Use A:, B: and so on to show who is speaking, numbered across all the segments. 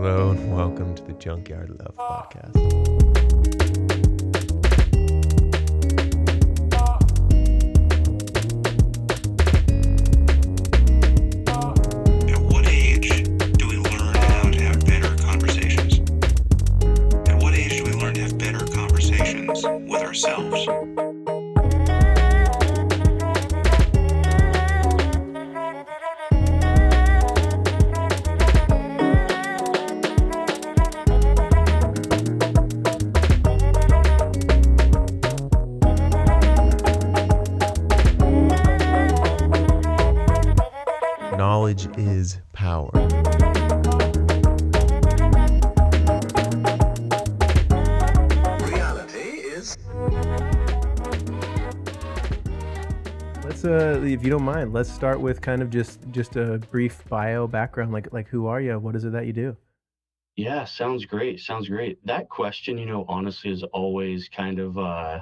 A: Hello and welcome to the Junkyard Love podcast. You don't mind, let's start with kind of just just a brief bio background like like who are you? What is it that you do?
B: Yeah, sounds great. Sounds great. That question, you know, honestly, is always kind of uh,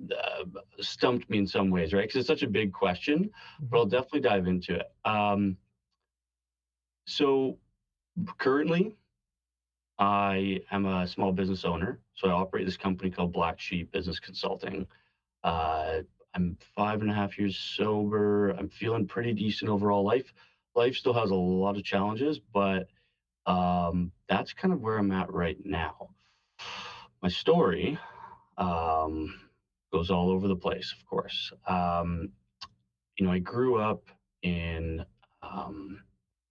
B: uh, stumped me in some ways, right? Because it's such a big question, but I'll definitely dive into it. Um, so currently, I am a small business owner. So I operate this company called Black Sheep Business Consulting. Uh, I'm five and a half years sober. I'm feeling pretty decent overall. Life, life still has a lot of challenges, but um, that's kind of where I'm at right now. My story um, goes all over the place, of course. Um, you know, I grew up in um,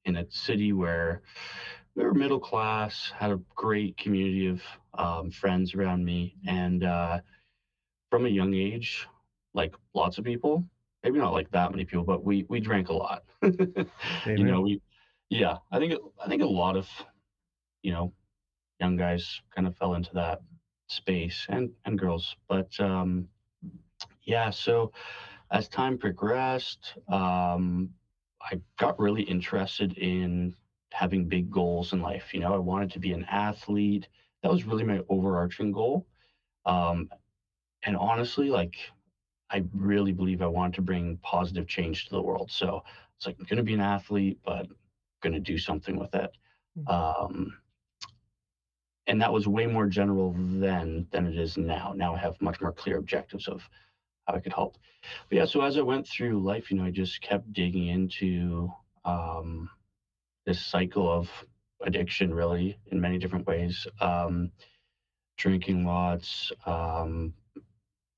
B: in a city where we were middle class, had a great community of um, friends around me, and uh, from a young age, like lots of people, maybe not like that many people, but we we drank a lot. you know, we yeah, I think I think a lot of you know young guys kind of fell into that space and and girls, but um, yeah. So as time progressed, um, I got really interested in having big goals in life. You know, I wanted to be an athlete. That was really my overarching goal. Um, and honestly, like I really believe I wanted to bring positive change to the world. So it's like I'm going to be an athlete, but I'm going to do something with it. Um, and that was way more general then than it is now. Now I have much more clear objectives of how I could help. But yeah, so as I went through life, you know, I just kept digging into um, this cycle of addiction, really, in many different ways. Um, drinking lots. Um,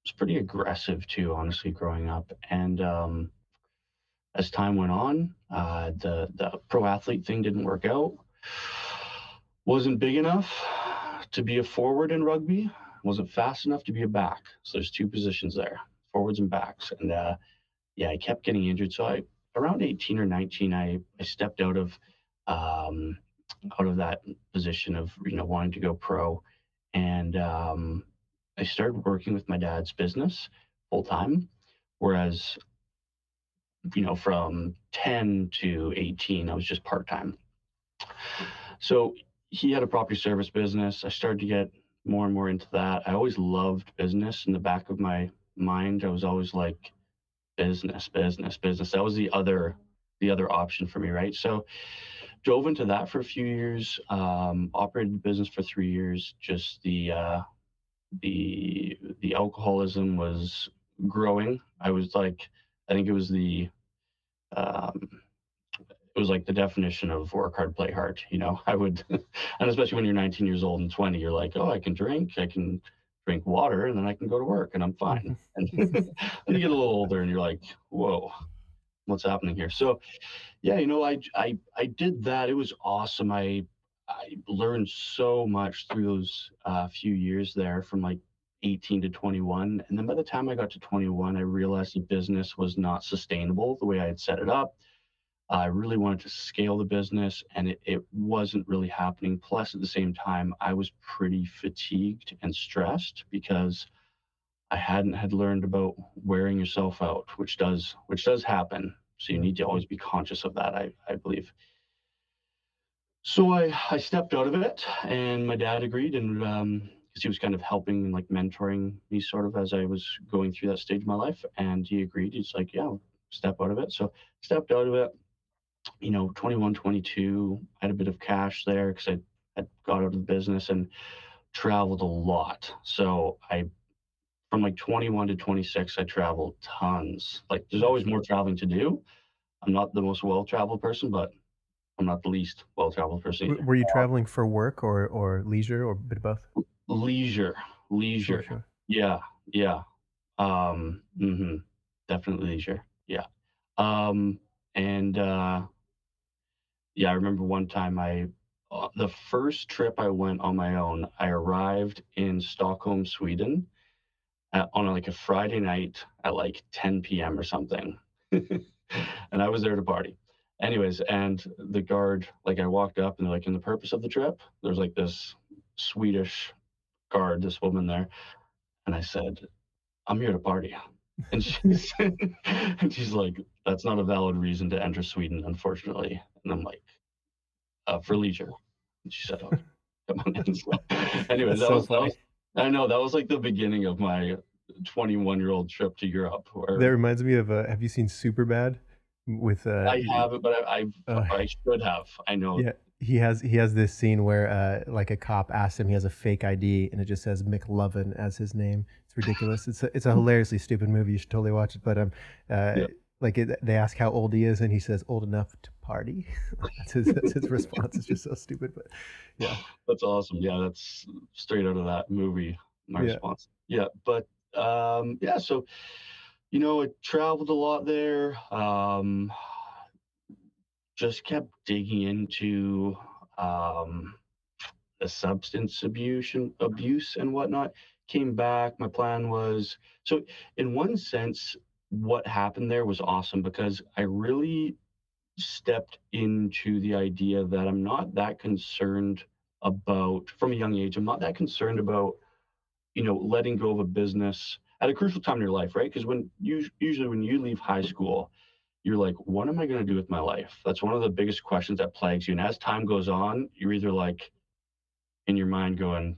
B: it's pretty aggressive too, honestly, growing up. And um, as time went on, uh, the the pro athlete thing didn't work out. Wasn't big enough to be a forward in rugby. Wasn't fast enough to be a back. So there's two positions there, forwards and backs. And uh, yeah, I kept getting injured. So I around 18 or 19, I I stepped out of um, out of that position of you know wanting to go pro, and um, I started working with my dad's business full time. Whereas you know, from 10 to 18, I was just part time. So he had a property service business. I started to get more and more into that. I always loved business in the back of my mind. I was always like, business, business, business. That was the other the other option for me, right? So dove into that for a few years, um, operated the business for three years. Just the uh, the the alcoholism was growing. I was like, I think it was the um, it was like the definition of work hard, play hard. You know, I would, and especially when you're 19 years old and 20, you're like, oh, I can drink, I can drink water, and then I can go to work, and I'm fine. And then you get a little older, and you're like, whoa, what's happening here? So, yeah, you know, I I I did that. It was awesome. I I learned so much through those uh, few years there, from like 18 to 21. And then by the time I got to 21, I realized the business was not sustainable the way I had set it up. I really wanted to scale the business and it, it wasn't really happening. Plus, at the same time, I was pretty fatigued and stressed because I hadn't had learned about wearing yourself out, which does which does happen. So you need to always be conscious of that, I, I believe. So I, I stepped out of it and my dad agreed and um, he was kind of helping and like mentoring me sort of as I was going through that stage of my life. And he agreed. He's like, yeah, step out of it. So stepped out of it. you know, 21, 22, I had a bit of cash there because I got out of the business and traveled a lot. So I, from like 21 to 26, I traveled tons. Like there's always more traveling to do. I'm not the most well-traveled person, but not the least well-traveled person.
A: W-
B: either.
A: Were you traveling for work or or leisure or a bit of both?
B: Leisure, leisure.
A: Sure, sure.
B: Yeah, yeah. Um, hmm definitely leisure. Yeah. Um, and uh, yeah, I remember one time I, uh, the first trip I went on my own, I arrived in Stockholm, Sweden, at, on like a Friday night at like 10 p.m. or something, and I was there to party. Anyways, and the guard, like I walked up and they're like, in the purpose of the trip, there's like this Swedish guard, this woman there, and I said, I'm here to party. And she's and she's like, that's not a valid reason to enter Sweden, unfortunately. And I'm like, uh, for leisure. And she said, okay, come on in. So, anyways,
A: That's
B: that
A: so
B: was, that was I know that was like the beginning of my 21 year old trip to Europe, where
A: That reminds me of. Uh, have you seen Superbad? With uh,
B: I haven't, but I I,
A: Uh,
B: I should have. I know.
A: Yeah, he has he has this scene where uh, like a cop asks him, he has a fake ID and it just says McLovin as his name. It's ridiculous. It's a, it's a hilariously stupid movie. You should totally watch it. But um, uh,
B: Yeah.
A: like it, they ask how old he is and he says old enough to party. that's his that's his response. It's just so stupid. But yeah,
B: That's awesome. Yeah, that's straight out of that movie. My
A: Yeah.
B: response. Yeah, but um, yeah. So, you know, I traveled a lot there. Um, just kept digging into um, the substance abuse and abuse and whatnot. Came back. My plan was so. In one sense, what happened there was awesome because I really stepped into the idea that I'm not that concerned about from a young age. I'm not that concerned about, you know, letting go of a business at a crucial time in your life, right? Because when you usually when you leave high school, you're like, what am I going to do with my life? That's one of the biggest questions that plagues you. And as time goes on, you're either like in your mind going,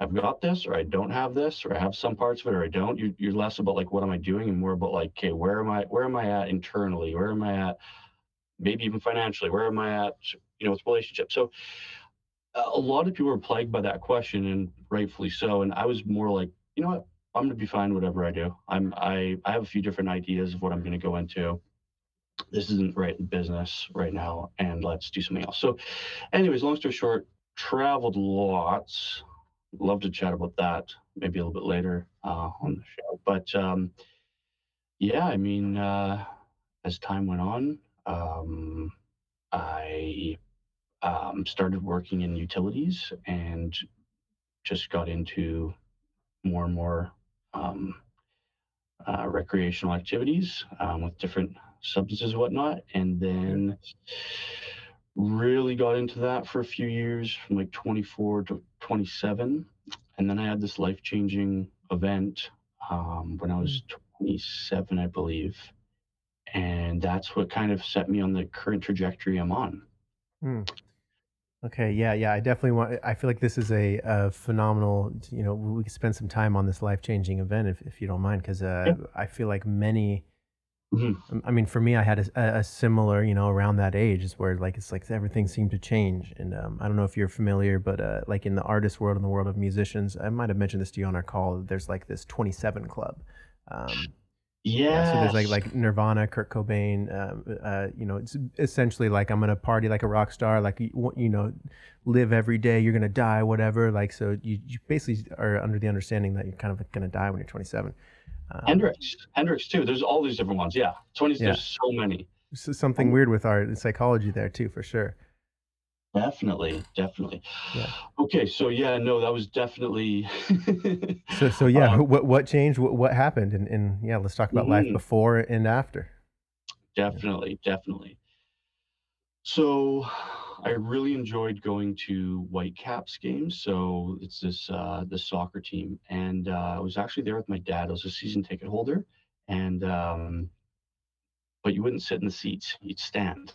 B: I've got this, or I don't have this, or I have some parts of it, or I don't. You're, you're less about like what am I doing, and more about like, okay, where am I? Where am I at internally? Where am I at? Maybe even financially. Where am I at? You know, with relationships. So a lot of people are plagued by that question, and rightfully so. And I was more like, you know what? I'm gonna be fine whatever I do. I'm I I have a few different ideas of what I'm gonna go into. This isn't right in business right now, and let's do something else. So, anyways, long story short, traveled lots. Love to chat about that maybe a little bit later uh, on the show. But um, yeah, I mean, uh, as time went on, um, I um, started working in utilities and just got into more and more um, uh, recreational activities um, with different substances and whatnot. And then really got into that for a few years from like 24 to 27. And then I had this life changing event um, when I was 27, I believe. And that's what kind of set me on the current trajectory I'm on.
A: Hmm. Okay, yeah, yeah. I definitely want. I feel like this is a, a phenomenal. You know, we could spend some time on this life changing event if, if you don't mind, because uh,
B: Yeah.
A: I feel like many.
B: Mhm.
A: um, I mean, for me, I had a, a- a similar, you know, around that age, is where like it's like everything seemed to change, and um, I don't know if you're familiar, but uh, like in the artist world, in the world of musicians, I might have mentioned this to you on our call. There's like this 27 club. Um,
B: Yeah.
A: so there's like like Nirvana, Kurt Cobain. Um, uh, you know, it's essentially like I'm gonna party like a rock star, like you, you know, live every day. You're gonna die, whatever. Like so, you, you basically are under the understanding that you're kind of gonna die when you're 27. Um,
B: Hendrix, Hendrix too. There's all these different ones. Yeah, 20s.
A: Yeah.
B: There's so many.
A: so something weird with our psychology there too, for sure.
B: Definitely, definitely.
A: Yeah.
B: Okay, so yeah, no, that was definitely.
A: So so yeah,
B: Um,
A: what what changed? What what happened? And, and yeah, let's talk about life
B: Mhm.
A: before and after.
B: definitely, definitely. So, I really enjoyed going to Whitecaps games. So it's this uh, this soccer team, and uh, I was actually there with my dad. I was a season ticket holder, and um, but you wouldn't sit in the seats; you'd stand.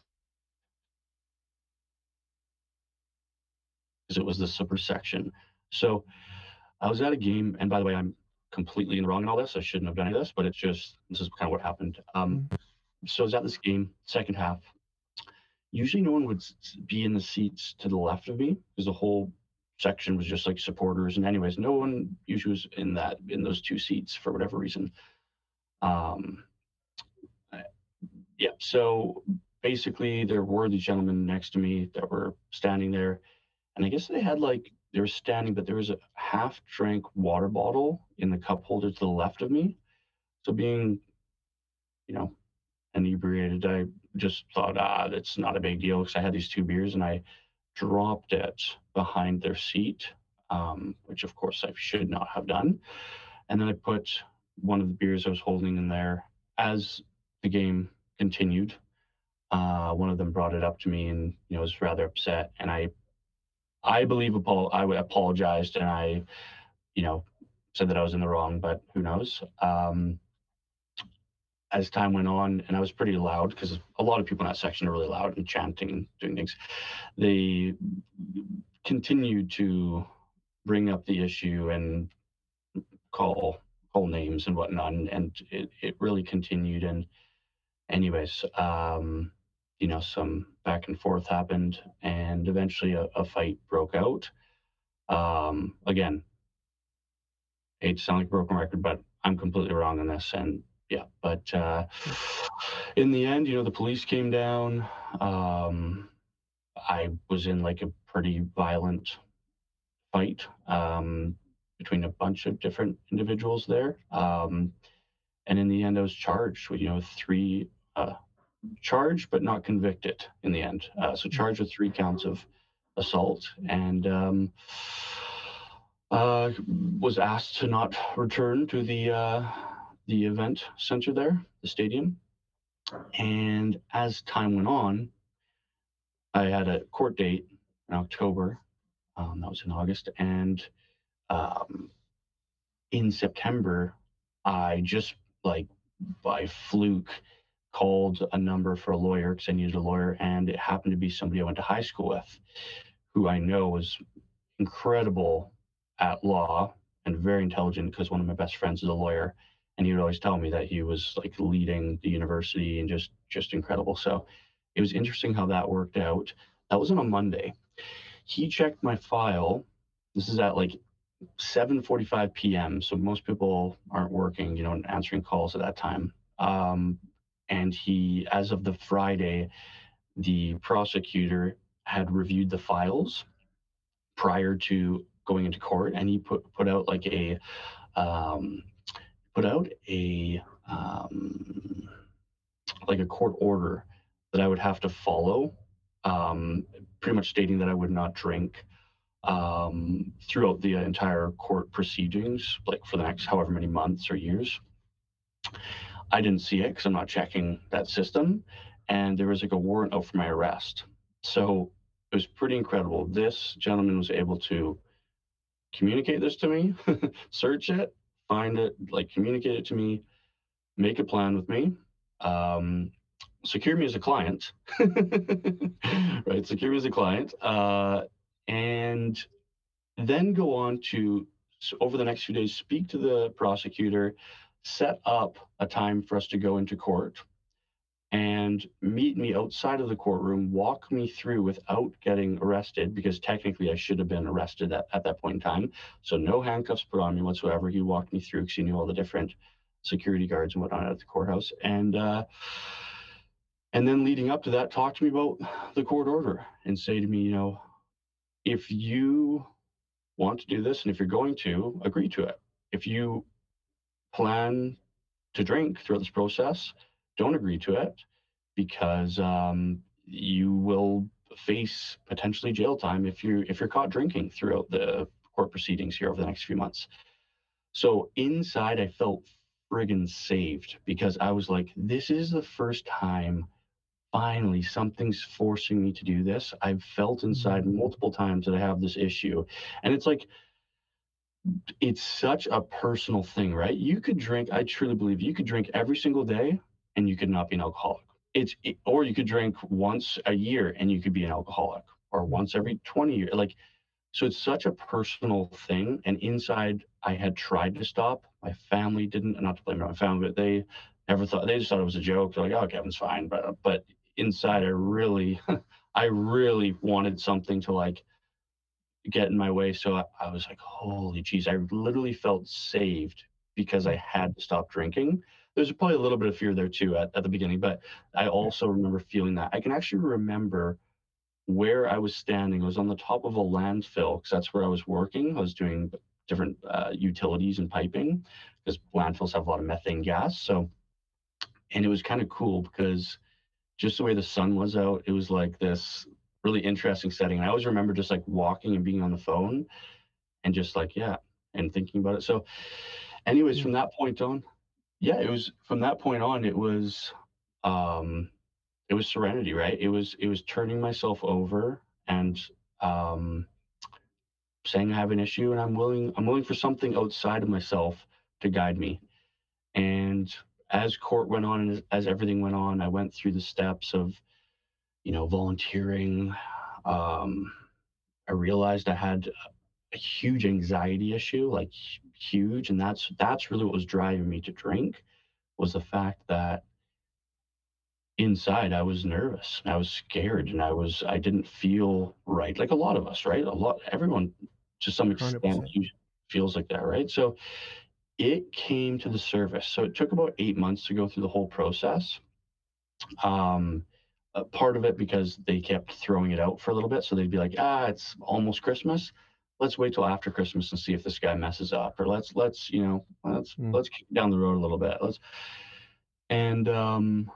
B: Because it was the super section. So I was at a game, and by the way, I'm completely in the wrong in all this. I shouldn't have done any of this, but it's just this is kind of what happened. Um, so I was at this game, second half, usually no one would be in the seats to the left of me because the whole section was just like supporters and anyways no one usually was in that in those two seats for whatever reason um I- yeah so basically there were these gentlemen next to me that were standing there and i guess they had like they were standing but there was a half drank water bottle in the cup holder to the left of me. So being you know inebriated i just thought ah that's not a big deal because i had these two beers and i dropped it behind their seat um, which of course i should not have done. And then i put one of the beers i was holding in there. As the game continued uh, one of them brought it up to me and you know was rather upset and i i believe i apologized and i you know said that i was in the wrong but who knows? Um, as time went on and i was pretty loud because a lot of people in that section are really loud and chanting and doing things they continued to bring up the issue and call call names and whatnot and, and it, it really continued and anyways um you know some back and forth happened and eventually a, a fight broke out. Um again hate to sound like a broken record but i'm completely wrong on this and yeah but uh in the end you know the police came down. Um i was in like a pretty violent fight um between a bunch of different individuals there. Um and in the end i was charged with you know three uh charged but not convicted in the end uh, so charged with three counts of assault and um uh was asked to not return to the uh the event center there, the stadium. And as time went on, I had a court date in October. Um, that was in August. And um, in September, I just like by fluke called a number for a lawyer because I needed a lawyer. And it happened to be somebody I went to high school with who I know was incredible at law and very intelligent because one of my best friends is a lawyer and he would always tell me that he was like leading the university and just just incredible so it was interesting how that worked out that was on a monday he checked my file this is at like 7:45 p.m. so most people aren't working you know and answering calls at that time um, and he as of the friday the prosecutor had reviewed the files prior to going into court and he put put out like a um, put out a um, like a court order that I would have to follow, um, pretty much stating that I would not drink um, throughout the entire court proceedings, like for the next however many months or years. I didn't see it because I'm not checking that system, and there was like a warrant out for my arrest. So it was pretty incredible. This gentleman was able to communicate this to me, search it, find it, like communicate it to me, make a plan with me, um, secure me as a client, right? Secure me as a client, uh, and then go on to over the next few days speak to the prosecutor, set up a time for us to go into court. And meet me outside of the courtroom, walk me through without getting arrested, because technically I should have been arrested at, at that point in time. So no handcuffs put on me whatsoever. He walked me through because he knew all the different security guards and whatnot at the courthouse. And uh, and then leading up to that, talk to me about the court order and say to me, you know, if you want to do this and if you're going to, agree to it. If you plan to drink throughout this process, don't agree to it because um, you will face potentially jail time if you if you're caught drinking throughout the court proceedings here over the next few months. So inside, I felt friggin' saved because I was like, this is the first time finally something's forcing me to do this. I've felt inside multiple times that I have this issue. And it's like, it's such a personal thing, right? You could drink, I truly believe you could drink every single day and you could not be an alcoholic. It's, it- or you could drink once a year and you could be an alcoholic or mm-hmm. once every 20 years. Like, so it's such a personal thing. And inside, I had tried to stop. My family didn't, not to blame my family, but they never thought, they just thought it was a joke. They're like, oh, Kevin's fine. But, but inside, I really, I really wanted something to like get in my way. So I, I was like, holy jeez, I literally felt saved because I had to stop drinking. There's probably a little bit of fear there too at, at the beginning, but I also remember feeling that. I can actually remember where I was standing. I was on the top of a landfill because that's where I was working. I was doing different uh, utilities and piping because landfills have a lot of methane gas. So, and it was kind of cool because just the way the sun was out, it was like this really interesting setting. And I always remember just like walking and being on the phone and just like, yeah, and thinking about it. So, anyways, from that point on, yeah, it was from that point on, it was, um, it was serenity, right? It was, it was turning myself over and, um, saying I have an issue and I'm willing, I'm willing for something outside of myself to guide me. And as court went on and as, as everything went on, I went through the steps of, you know, volunteering. Um, I realized I had a huge anxiety issue, like huge, and that's that's really what was driving me to drink, was the fact that inside I was nervous, I was scared, and I was I didn't feel right, like a lot of us, right? A lot, everyone to some extent
A: 100%.
B: feels like that, right? So it came to the surface. So it took about eight months to go through the whole process. Um, uh, part of it because they kept throwing it out for a little bit. So they'd be like, ah, it's almost Christmas. Let's wait till after Christmas and see if this guy messes up, or let's let's you know let's
A: Mm.
B: let's kick down the road a little bit. Let's and um,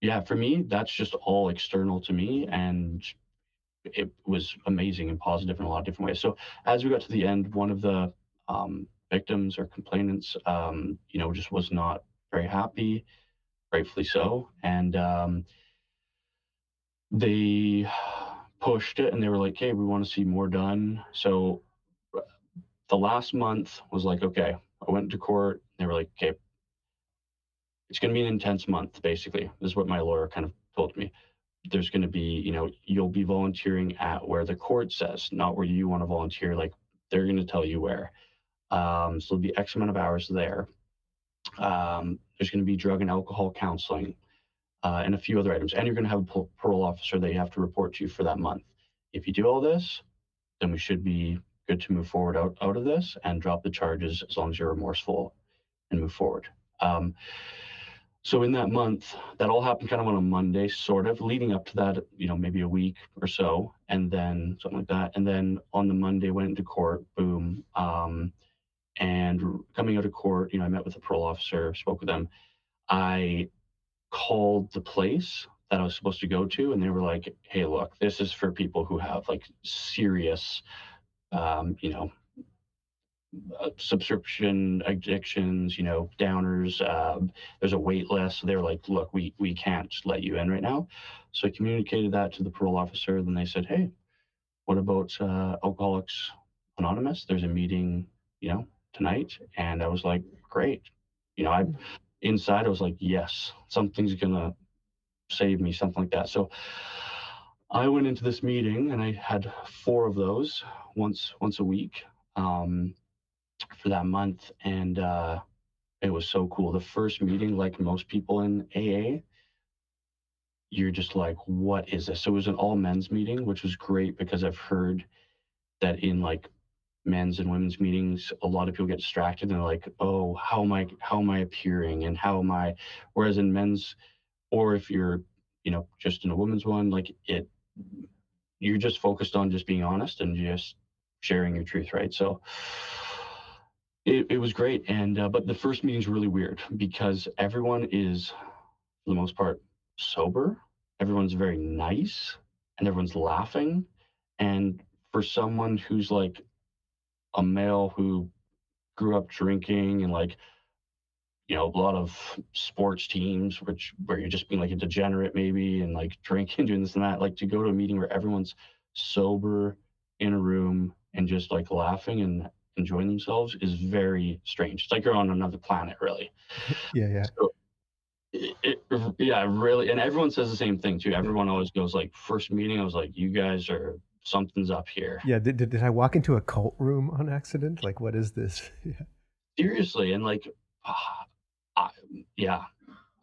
B: yeah, for me, that's just all external to me, and it was amazing and positive in a lot of different ways. So as we got to the end, one of the um, victims or complainants, um, you know, just was not very happy, rightfully so, and um, they pushed it and they were like, "Hey, we want to see more done." So the last month was like, okay, I went to court. They were like, okay, it's going to be an intense month. Basically, this is what my lawyer kind of told me. There's going to be, you know, you'll be volunteering at where the court says, not where you want to volunteer. Like they're going to tell you where. Um, so there'll be X amount of hours there. Um, there's going to be drug and alcohol counseling uh, and a few other items. And you're going to have a parole officer that you have to report to for that month. If you do all this, then we should be good to move forward out, out of this and drop the charges as long as you're remorseful and move forward. Um, so in that month, that all happened kind of on a Monday, sort of leading up to that, you know, maybe a week or so, and then something like that. And then on the Monday, went into court, boom. Um, and coming out of court, you know, I met with the parole officer, spoke with them. I called the place that I was supposed to go to, and they were like, "Hey, look, this is for people who have like serious, um, you know, uh, prescription addictions, you know, downers. Uh, there's a wait list. They're like, "Look, we we can't let you in right now." So I communicated that to the parole officer. Then they said, "Hey, what about uh, Alcoholics Anonymous? There's a meeting, you know, tonight." And I was like, "Great." You know, I inside I was like, "Yes, something's gonna save me," something like that. So I went into this meeting and I had four of those once once a week um, for that month, and uh, it was so cool. The first meeting, like most people in AA, you're just like, "What is this?" So it was an all men's meeting, which was great because I've heard that in like men's and women's meetings, a lot of people get distracted and they're like, "Oh, how am I? How am I appearing? And how am I?" Whereas in men's, or if you're, you know, just in a women's one, like it, you're just focused on just being honest and just sharing your truth, right? So it, it was great. And, uh, but the first meeting's really weird because everyone is, for the most part, sober. Everyone's very nice and everyone's laughing. And for someone who's like a male who grew up drinking and like, you know, a lot of sports teams, which where you're just being like a degenerate maybe and like drinking, doing this and that, like to go to a meeting where everyone's sober in a room and just like laughing and enjoying themselves is very strange. It's like you're on another planet, really.
A: Yeah, yeah.
B: So it, it, yeah, really. And everyone says the same thing too. Everyone always goes like, first meeting, I was like, you guys are something's up here.
A: Yeah, did, did, did I walk into a cult room on accident? Like, what is this? Yeah.
B: Seriously. And like, ah, I, yeah,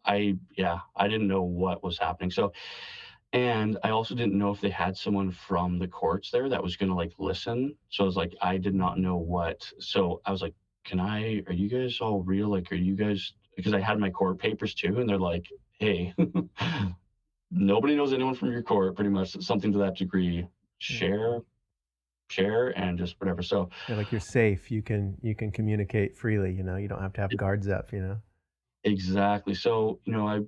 B: I yeah, I didn't know what was happening. So and I also didn't know if they had someone from the courts there that was gonna like listen. So I was like, I did not know what. So I was like, can I? Are you guys all real? Like, are you guys? Because I had my court papers too, and they're like, hey, nobody knows anyone from your court, pretty much something to that degree. Share, share, and just whatever. So
A: Yeah, like you're safe. You can you can communicate freely. You know, you don't have to have guards up. You know.
B: Exactly. So, you know, I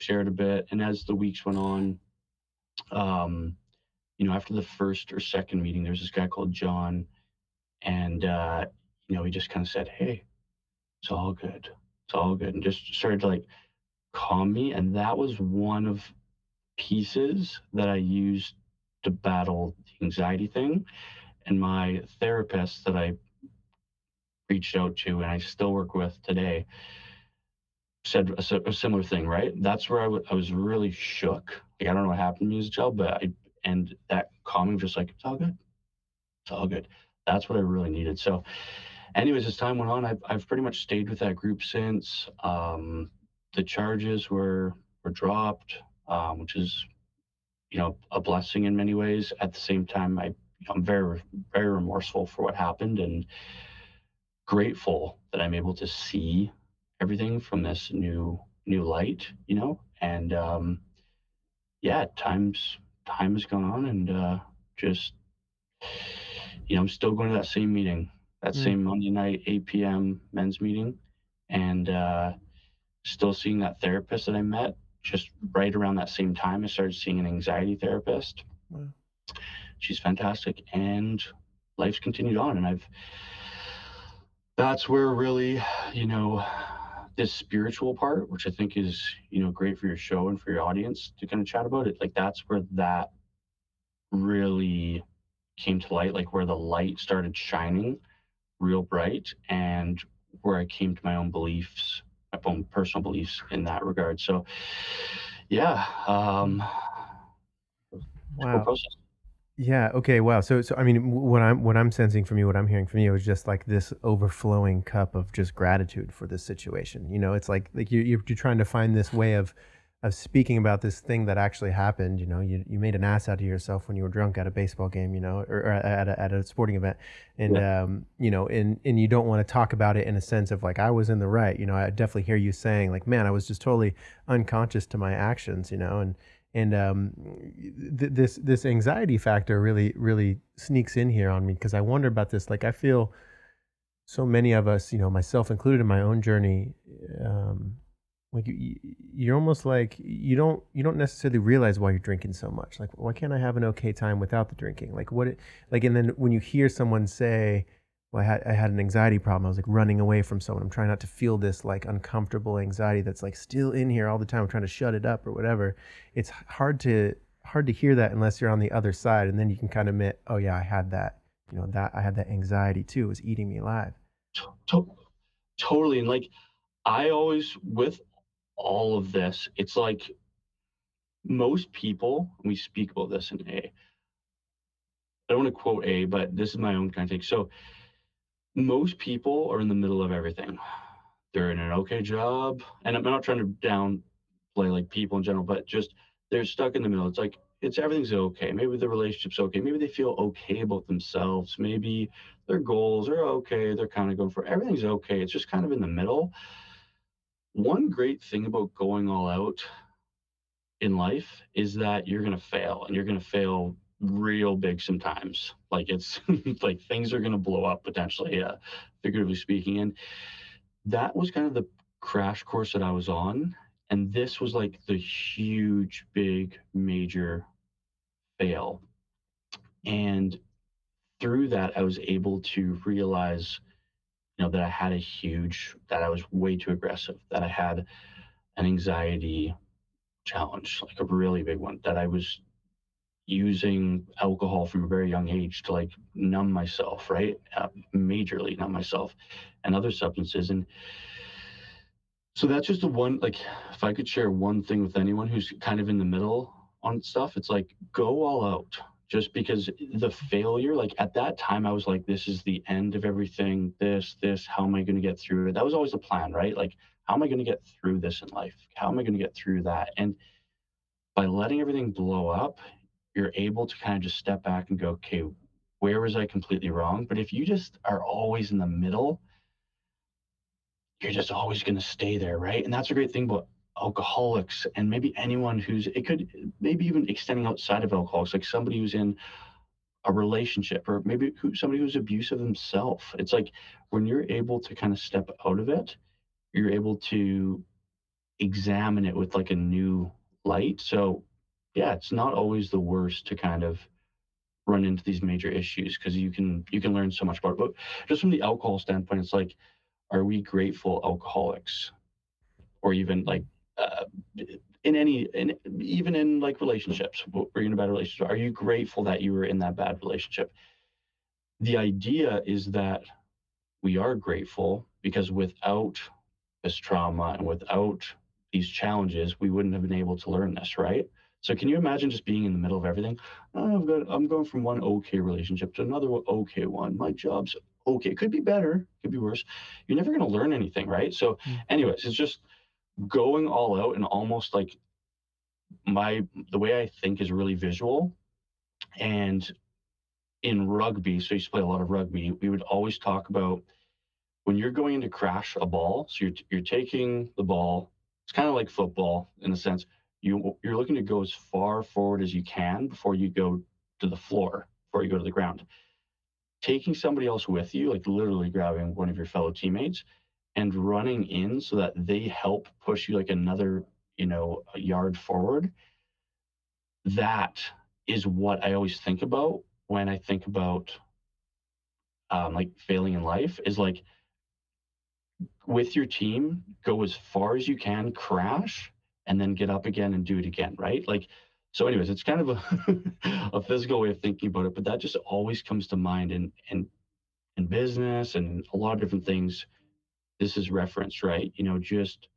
B: shared a bit, and as the weeks went on, um, you know, after the first or second meeting, there's this guy called John, and uh, you know, he just kind of said, "Hey, it's all good. It's all good," and just started to like calm me. And that was one of pieces that I used to battle the anxiety thing. And my therapist that I reached out to and I still work with today said a, a similar thing, right? That's where I was really shook. Like, I don't know what happened to me as a child, but I, and that calming, just like, it's all good. It's all good. That's what I really needed. So, anyways, as time went on, I've, I've pretty much stayed with that group since. Um, the charges were, were dropped, um, which is, you know, a blessing in many ways. At the same time, I, I'm very, very remorseful for what happened and grateful that I'm able to see everything from this new new light, you know. And um, yeah, times time has gone on, and uh, just you know, I'm still going to that same meeting, that
A: Mm.
B: same Monday night 8 p.m. men's meeting, and uh, still seeing that therapist that I met. Just right around that same time, I started seeing an anxiety therapist.
A: Wow.
B: She's fantastic, and life's continued on, and I've that's where really, you know, this spiritual part, which I think is, you know, great for your show and for your audience to kind of chat about it. Like that's where that really came to light, like where the light started shining real bright and where I came to my own beliefs, own personal beliefs in that regard. So yeah, um
A: Wow. Yeah. Okay. Wow. So, so I mean, what I'm what I'm sensing from you, what I'm hearing from you, is just like this overflowing cup of just gratitude for this situation. You know, it's like like you you're, you're trying to find this way of of speaking about this thing that actually happened. You know, you you made an ass out of yourself when you were drunk at a baseball game. You know, or, or at a, at a sporting event, and um, you know, and and you don't want to talk about it in a sense of like I was in the right. You know, I definitely hear you saying like, man, I was just totally unconscious to my actions. You know, and and um, th- this this anxiety factor really really sneaks in here on me because I wonder about this. Like I feel so many of us, you know, myself included in my own journey, um, like you, you- you're almost like you don't you don't necessarily realize why you're drinking so much. Like why can't I have an okay time without the drinking? Like what? It, like and then when you hear someone say. Well, I had, I had an anxiety problem. I was like running away from someone. I'm trying not to feel this like uncomfortable anxiety that's like still in here all the time. I'm trying to shut it up or whatever it's hard to hard to hear that unless you're on the other side and then you can kind of admit oh yeah i had that you know that i had that anxiety too it was eating me alive
B: To- to- totally and like i always with all of this. It's like most people we speak about this in a. I don't want to quote a but this is my own kind of take. So most people are in the middle of everything. They're in an okay job and i'm not trying to downplay like people in general but just they're stuck in the middle. It's like it's everything's okay. Maybe the relationship's okay. Maybe they feel okay about themselves. Maybe their goals are okay. They're kind of going for everything's okay. It's just kind of in the middle one great thing about going all out in life is that you're going to fail and you're going to fail real big sometimes. Like it's like things are going to blow up potentially uh, figuratively speaking and that was kind of the crash course that i was on and this was like the huge big major fail. And through that i was able to realize you know that i had a huge that i was way too aggressive that i had an anxiety challenge like a really big one that i was using alcohol from a very young age to like numb myself right? Uh, majorly numb myself and other substances and so that's just the one like if i could share one thing with anyone who's kind of in the middle on stuff it's like go all out just because the failure like at that time i was like this is the end of everything this this how am i going to get through it that was always the plan right like how am I going to get through this in life? How am I going to get through that? And by letting everything blow up, you're able to kind of just step back and go, okay, where was I completely wrong? But if you just are always in the middle, you're just always going to stay there, right? And that's a great thing about alcoholics and maybe anyone who's, it could maybe even extending outside of alcoholics, like somebody who's in a relationship or maybe who, somebody who's abusive himself. It's like when you're able to kind of step out of it, you're able to examine it with like a new light. So, yeah, it's not always the worst to kind of run into these major issues because you can you can learn so much about it. But just from the alcohol standpoint, it's like, are we grateful alcoholics, or even like uh, in any in even in like relationships, or you're in a bad relationship, are you grateful that you were in that bad relationship? The idea is that we are grateful because without this trauma and without these challenges, we wouldn't have been able to learn this, right? So can you imagine just being in the middle of everything? Oh, I've got, I'm going from one okay relationship to another okay one. My job's okay. It could be better, could be worse. You're never going to learn anything, right? So, mm. anyways, it's just going all out and almost like my the way I think is really visual. And in rugby, so I used to play a lot of rugby, we would always talk about when you're going to crash a ball, so you're, you're taking the ball, it's kind of like football in a sense. You, you're looking to go as far forward as you can before you go to the floor, before you go to the ground. Taking somebody else with you, like literally grabbing one of your fellow teammates and running in so that they help push you like another, you know, yard forward. That is what I always think about when I think about um, like failing in life is like with your team, go as far as you can, crash, and then get up again and do it again, right? Like, so anyways, it's kind of a, a physical way of thinking about it, but that just always comes to mind in, in, in business and a lot of different things. This is reference, right? You know, just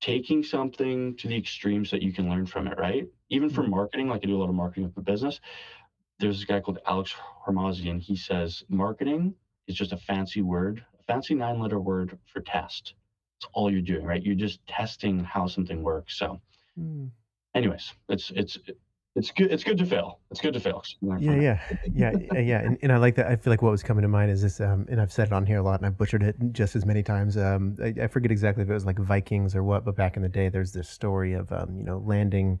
B: taking something to the extremes that you can learn from it, right? Even for mm-hmm. marketing, like I do a lot of marketing with my business. There's this guy called Alex Hormozi, he says marketing is just a fancy word a fancy nine letter word for test. It's all you're doing, right? You're just testing how something works. So, mm. anyways, it's it's it's good. It's good to fail. It's good to fail.
A: Yeah, yeah, yeah, yeah. And, and I like that. I feel like what was coming to mind is this, um, and I've said it on here a lot, and I've butchered it just as many times. Um, I, I forget exactly if it was like Vikings or what, but back in the day, there's this story of um, you know landing,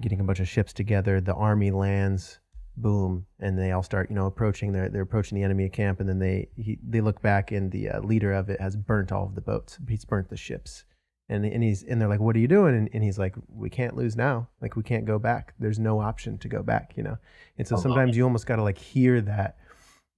A: getting a bunch of ships together. The army lands boom and they all start you know approaching they're, they're approaching the enemy camp and then they he, they look back and the uh, leader of it has burnt all of the boats he's burnt the ships and and he's and they're like what are you doing? And, and he's like we can't lose now. Like we can't go back. There's no option to go back you know? And so sometimes you almost got to like hear that.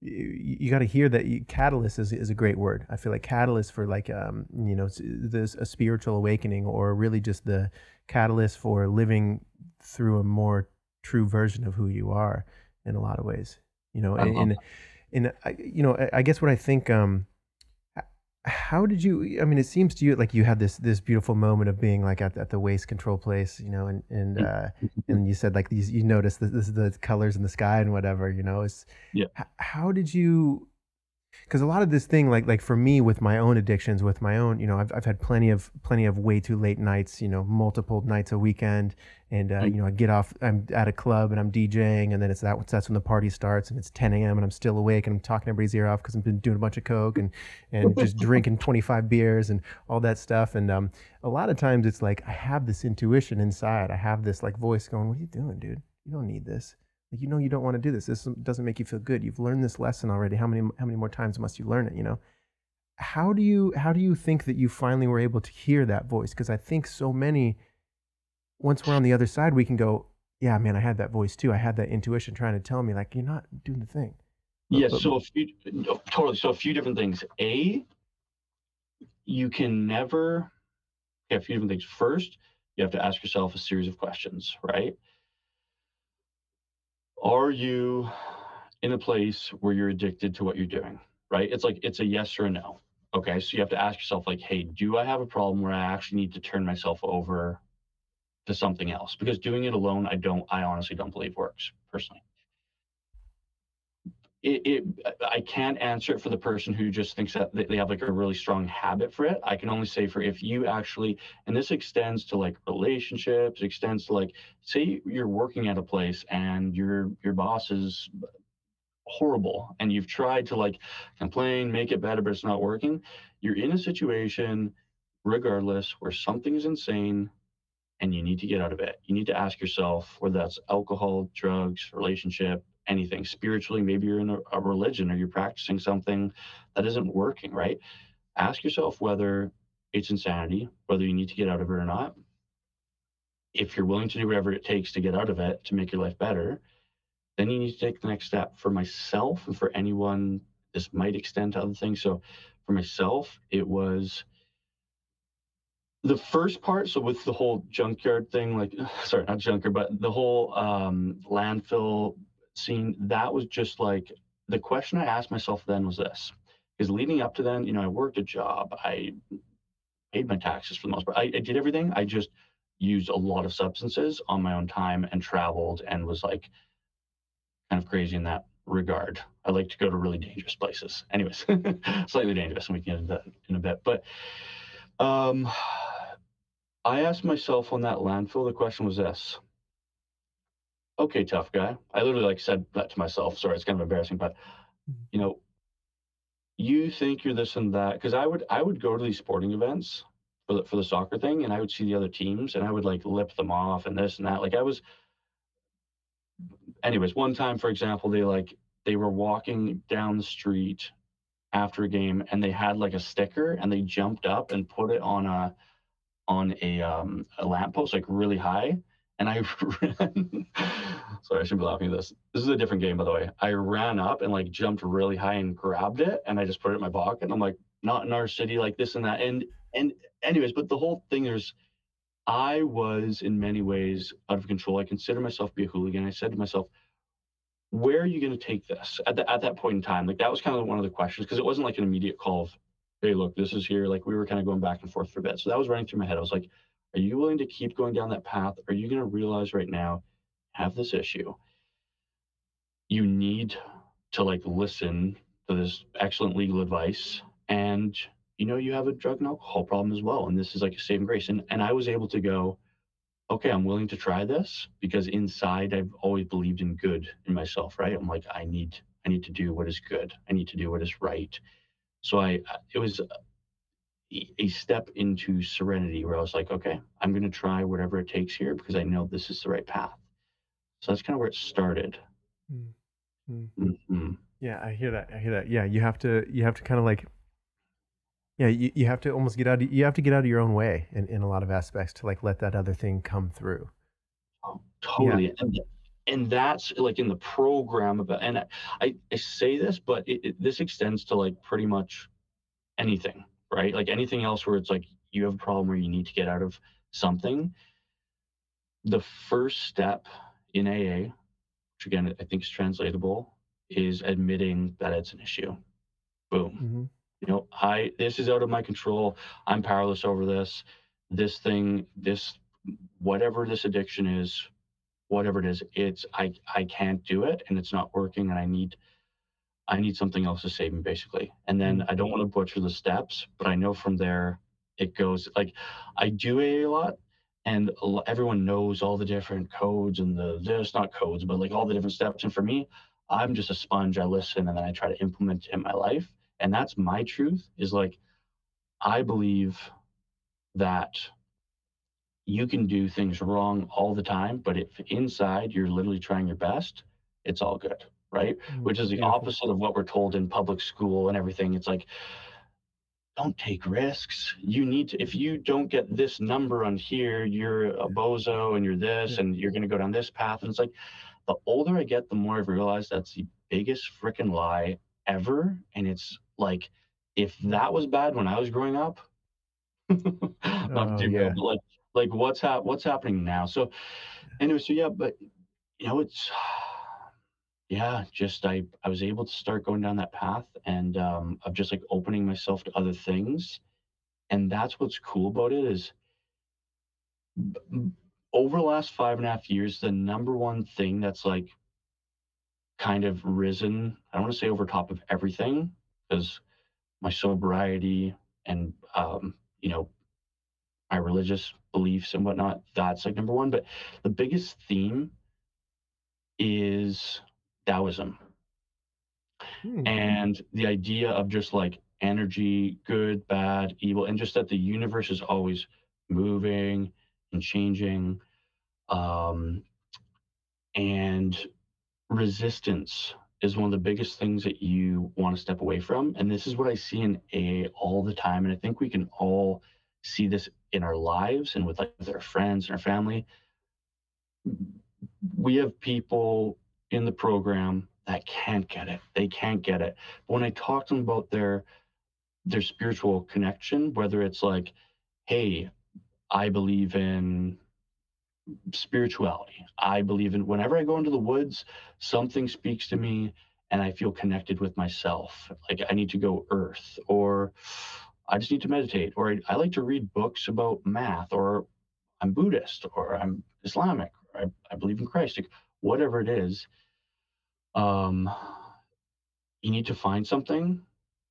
A: You, you got to hear that you, catalyst is, is a great word. I feel like catalyst for like um you know this a spiritual awakening or really just the catalyst for living through a more true version of who you are in a lot of ways you know? And, and, and I, you know I, I guess what i think um how did you i mean it seems to you like you had this this beautiful moment of being like at, at the waste control place you know and and uh and you said like these you noticed this, this is the colors in the sky and whatever you know it's
B: yeah.
A: how did you because a lot of this thing like like for me with my own addictions with my own you know I've, I've had plenty of plenty of way too late nights you know multiple nights a weekend. And uh, you know I get off I'm at a club and I'm DJing and then it's that that's when the party starts and it's 10 a.m. and I'm still awake and I'm talking everybody's ear off because I've been doing a bunch of coke and and just drinking 25 beers and all that stuff. And um, a lot of times it's like I have this intuition inside. I have this like voice going what are you doing dude? You don't need this you know you don't want to do this. This doesn't make you feel good. You've learned this lesson already. How many how many more times must you learn it? You know. How do you how do you think that you finally were able to hear that voice? Because I think so many. Once we're on the other side, we can go, yeah, man, I had that voice too. I had that intuition trying to tell me like you're not doing the thing.
B: Yes, yeah, so a few totally. So a few different things. A, you can never. Okay, a few different things. First, you have to ask yourself a series of questions, right? Are you in a place where you're addicted to what you're doing right? It's like it's a yes or a no okay? So you have to ask yourself like hey do i have a problem where i actually need to turn myself over to something else? Because doing it alone i don't i honestly don't believe works personally it, it I can't answer it for the person who just thinks that they have like a really strong habit for it. I can only say for if you actually, and this extends to like relationships, extends to like, say you're working at a place and your your boss is horrible and you've tried to like complain, make it better, but it's not working. You're in a situation, regardless, where something is insane and you need to get out of it. You need to ask yourself whether that's alcohol, drugs, relationship, anything spiritually maybe you're in a, a, religion or you're practicing something that isn't working right? Ask yourself whether it's insanity whether you need to get out of it or not. If you're willing to do whatever it takes to get out of it to make your life better then you need to take the next step. For myself and for anyone this might extend to other things. So for myself it was the first part so with the whole junkyard thing like sorry not junkyard but the whole um, landfill scene, that was just like the question I asked myself then was this. Because leading up to then, you know, I worked a job, I paid my taxes for the most part. I, I did everything. I just used a lot of substances on my own time and traveled and was like kind of crazy in that regard. I like to go to really dangerous places. Anyways, slightly dangerous, and we can get into that in a bit. But um, I asked myself on that landfill, the question was this okay, tough guy. I literally like said that to myself. Sorry, it's kind of embarrassing, but mm-hmm. you know, you think you're this and that because I would I would go to these sporting events for the for the soccer thing, and I would see the other teams, and I would like lip them off and this and that. Like I was. Anyways, one time, for example, they like they were walking down the street after a game, and they had like a sticker, and they jumped up and put it on a on a um a lamppost like really high and I ran. sorry, I shouldn't be laughing at this. This is a different game, by the way. I ran up and like jumped really high and grabbed it, and I just put it in my pocket. And I'm like, not in our city, like this and that. And and anyways, but the whole thing is, I was in many ways out of control. I consider myself to be a hooligan. I said to myself, where are you going to take this at, the, at that point in time? Like that was kind of one of the questions because it wasn't like an immediate call of, hey, look, this is here. Like we were kind of going back and forth for a bit. So that was running through my head. I was like, are you willing to keep going down that path? Are you going to realize right now, have this issue? You need to like listen to this excellent legal advice and you know you have a drug and alcohol problem as well and this is like a saving grace and and I was able to go okay I'm willing to try this because inside I've always believed in good in myself right I'm like I need I need to do what is good I need to do what is right so I uh, it was uh, a step into serenity where I was like, okay, I'm going to try whatever it takes here because I know this is the right path. So that's kind of where it started.
A: Mm-hmm. Mm-hmm. Yeah, I hear that. I hear that. Yeah, you have to you have to kind of like yeah, you, you have to almost get out of, you have to get out of your own way in, in a lot of aspects to like let that other thing come through.
B: Oh, totally. Yeah. And, and that's like in the program about and I, I say this, but it, it, this extends to like pretty much anything right? Like anything else where it's like you have a problem where you need to get out of something. The first step in AA, which again I think is translatable, is admitting that it's an issue. Boom. Mm-hmm. You know, I this is out of my control. I'm powerless over this. This thing, this whatever this addiction is, whatever it is, it's I I can't do it and it's not working and I need I need something else to save me, basically. And then mm-hmm. I don't want to butcher the steps, but I know from there it goes like I do a lot, and everyone knows all the different codes and the there's not codes, but like all the different steps. And for me, I'm just a sponge. I listen and then I try to implement it in my life. And that's my truth is like, I believe that you can do things wrong all the time, but if inside you're literally trying your best, it's all good right? Mm-hmm. Which is the opposite of what we're told in public school and everything. It's like, don't take risks. You need to, if you don't get this number on here, you're a bozo and you're this and you're going to go down this path. And it's like, the older I get, the more I've realized that's the biggest freaking lie ever. And it's like, if that was bad when I was growing up, not oh, too yeah. bad, like, like what's hap- what's happening now? So anyway, so yeah, but you know, it's yeah, just I I was able to start going down that path and um, of just like opening myself to other things, and that's what's cool about it is over the last five and a half years, the number one thing that's like kind of risen. I don't want to say over top of everything because my sobriety and um, you know my religious beliefs and whatnot. That's like number one. But the biggest theme is Taoism
A: Hmm.
B: and the idea of just like energy, good, bad, evil, and just that the universe is always moving and changing. Um, and resistance is one of the biggest things that you want to step away from. And this is what I see in AA all the time. And I think we can all see this in our lives and with like with our friends and our family. We have people in the program that can't get it. They can't get it. But when I talk to them about their their spiritual connection, whether it's like, hey, I believe in spirituality. I believe in whenever I go into the woods, something speaks to me and I feel connected with myself. Like I need to go earth or I just need to meditate or I, I like to read books about math or I'm Buddhist or I'm Islamic or I, I believe in Christ. Like, whatever it is, um, you need to find something.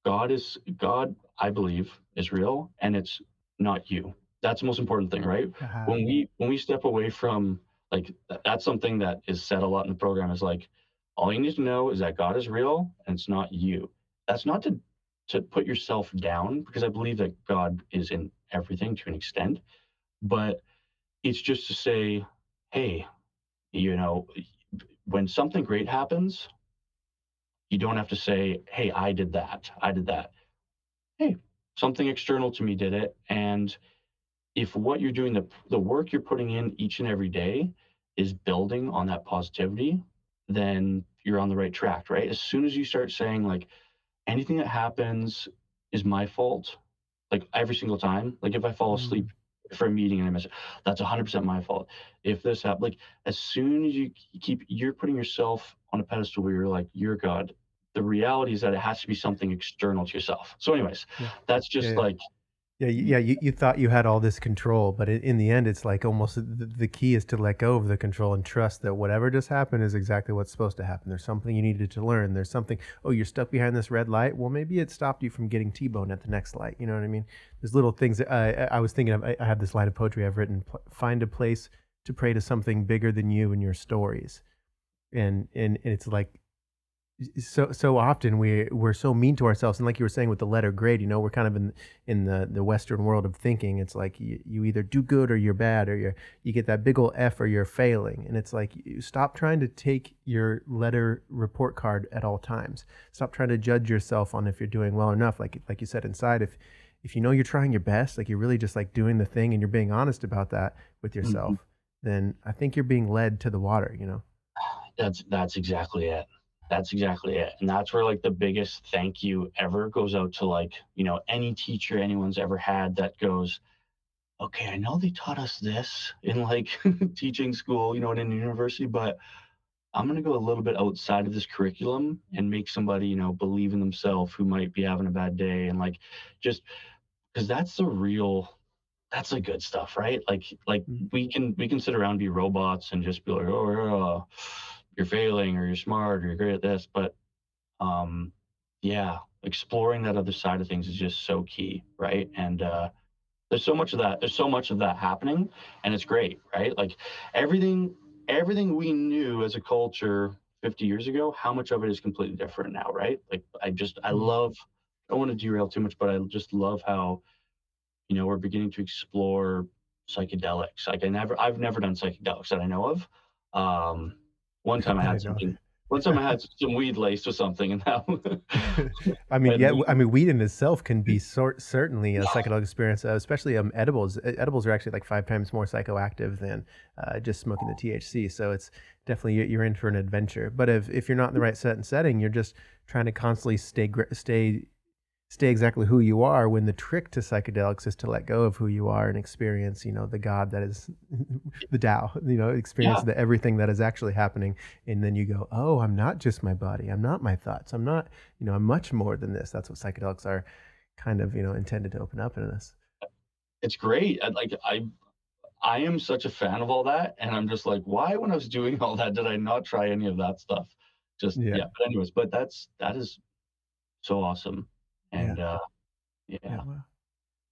B: God is God, I believe, is real and it's not you. That's the most important thing, right?
A: Uh-huh.
B: when we when we step away from like that's something that is said a lot in the program is like all you need to know is that god is real and it's not you that's not to to put yourself down because i believe that god is in everything to an extent but it's just to say hey you know when something great happens you don't have to say hey i did that. I did that. Hey something external to me did it. And if what you're doing the the work you're putting in each and every day is building on that positivity then you're on the right track right? As soon as you start saying like anything that happens is my fault like every single time like if i fall
A: Mm.
B: asleep for a meeting and i miss it that's 100% my fault if this happens like as soon as you keep you're putting yourself on a pedestal where you're like you're god the reality is that it has to be something external to yourself so anyways
A: Yeah.
B: that's just
A: yeah.
B: like
A: Yeah, yeah. You, you thought you had all this control, but in, the end, it's like almost the, the key is to let go of the control and trust that whatever just happened is exactly what's supposed to happen. There's something you needed to learn. There's something. Oh, you're stuck behind this red light. Well, maybe it stopped you from getting T-bone at the next light. You know what I mean? There's little things. That I, I- I was thinking of. I, I have this line of poetry I've written. Find a place to pray to something bigger than you and your stories, and and, and it's like so so often we we're so mean to ourselves. And like you were saying with the letter grade you know we're kind of in in the the western world of thinking. It's like you, you either do good or you're bad or you're you get that big old f or you're failing. And it's like you stop trying to take your letter report card at all times. Stop trying to judge yourself on if you're doing well enough. Like like you said inside if if you know you're trying your best like you're really just like doing the thing and you're being honest about that with mm-hmm. yourself then i think you're being led to the water you know?
B: That's that's exactly it that's exactly it and that's where like the biggest thank you ever goes out to like you know any teacher anyone's ever had that goes okay i know they taught us this in like teaching school you know and in university but i'm going to go a little bit outside of this curriculum and make somebody you know believe in themselves who might be having a bad day and like just because that's the real that's the good stuff right like like
A: Mhm.
B: we can we can sit around and be robots and just be like oh yeah you're failing or you're smart or you're great at this but um yeah exploring that other side of things is just so key right? And uh there's so much of that there's so much of that happening and it's great right? Like everything everything we knew as a culture 50 years ago how much of it is completely different now right? Like i just i
A: Mhm.
B: love i don't want to derail too much but i just love how you know we're beginning to explore psychedelics. Like i never i've never done psychedelics that i know of um one time i
A: I
B: had
A: know.
B: something one time i had some weed laced with something and that
A: I mean, yeah, I mean, weed in itself can be sort certainly a psychedelic experience, uh, especially um, edibles. Edibles are actually like five times more psychoactive than uh, just smoking the THC. So it's definitely you're- you're in for an adventure. But if, if you're not in the right set and setting, you're just trying to constantly stay stay stay exactly who you are. When the trick to psychedelics is to let go of who you are and experience, you know, the God that is the Tao. You know, experience
B: Yeah.
A: the everything that is actually happening and then you go, oh, I'm not just my body. I'm not my thoughts. I'm not, you know, I'm much more than this. That's what psychedelics are kind of, you know, intended to open up in us.
B: it's great I, like i i am such a fan of all that and i'm just like why when i was doing all that did i not try any of that stuff just
A: Yeah.
B: yeah. But anyways, but that's that is so awesome. And uh
A: Yeah.
B: yeah.
A: Wow.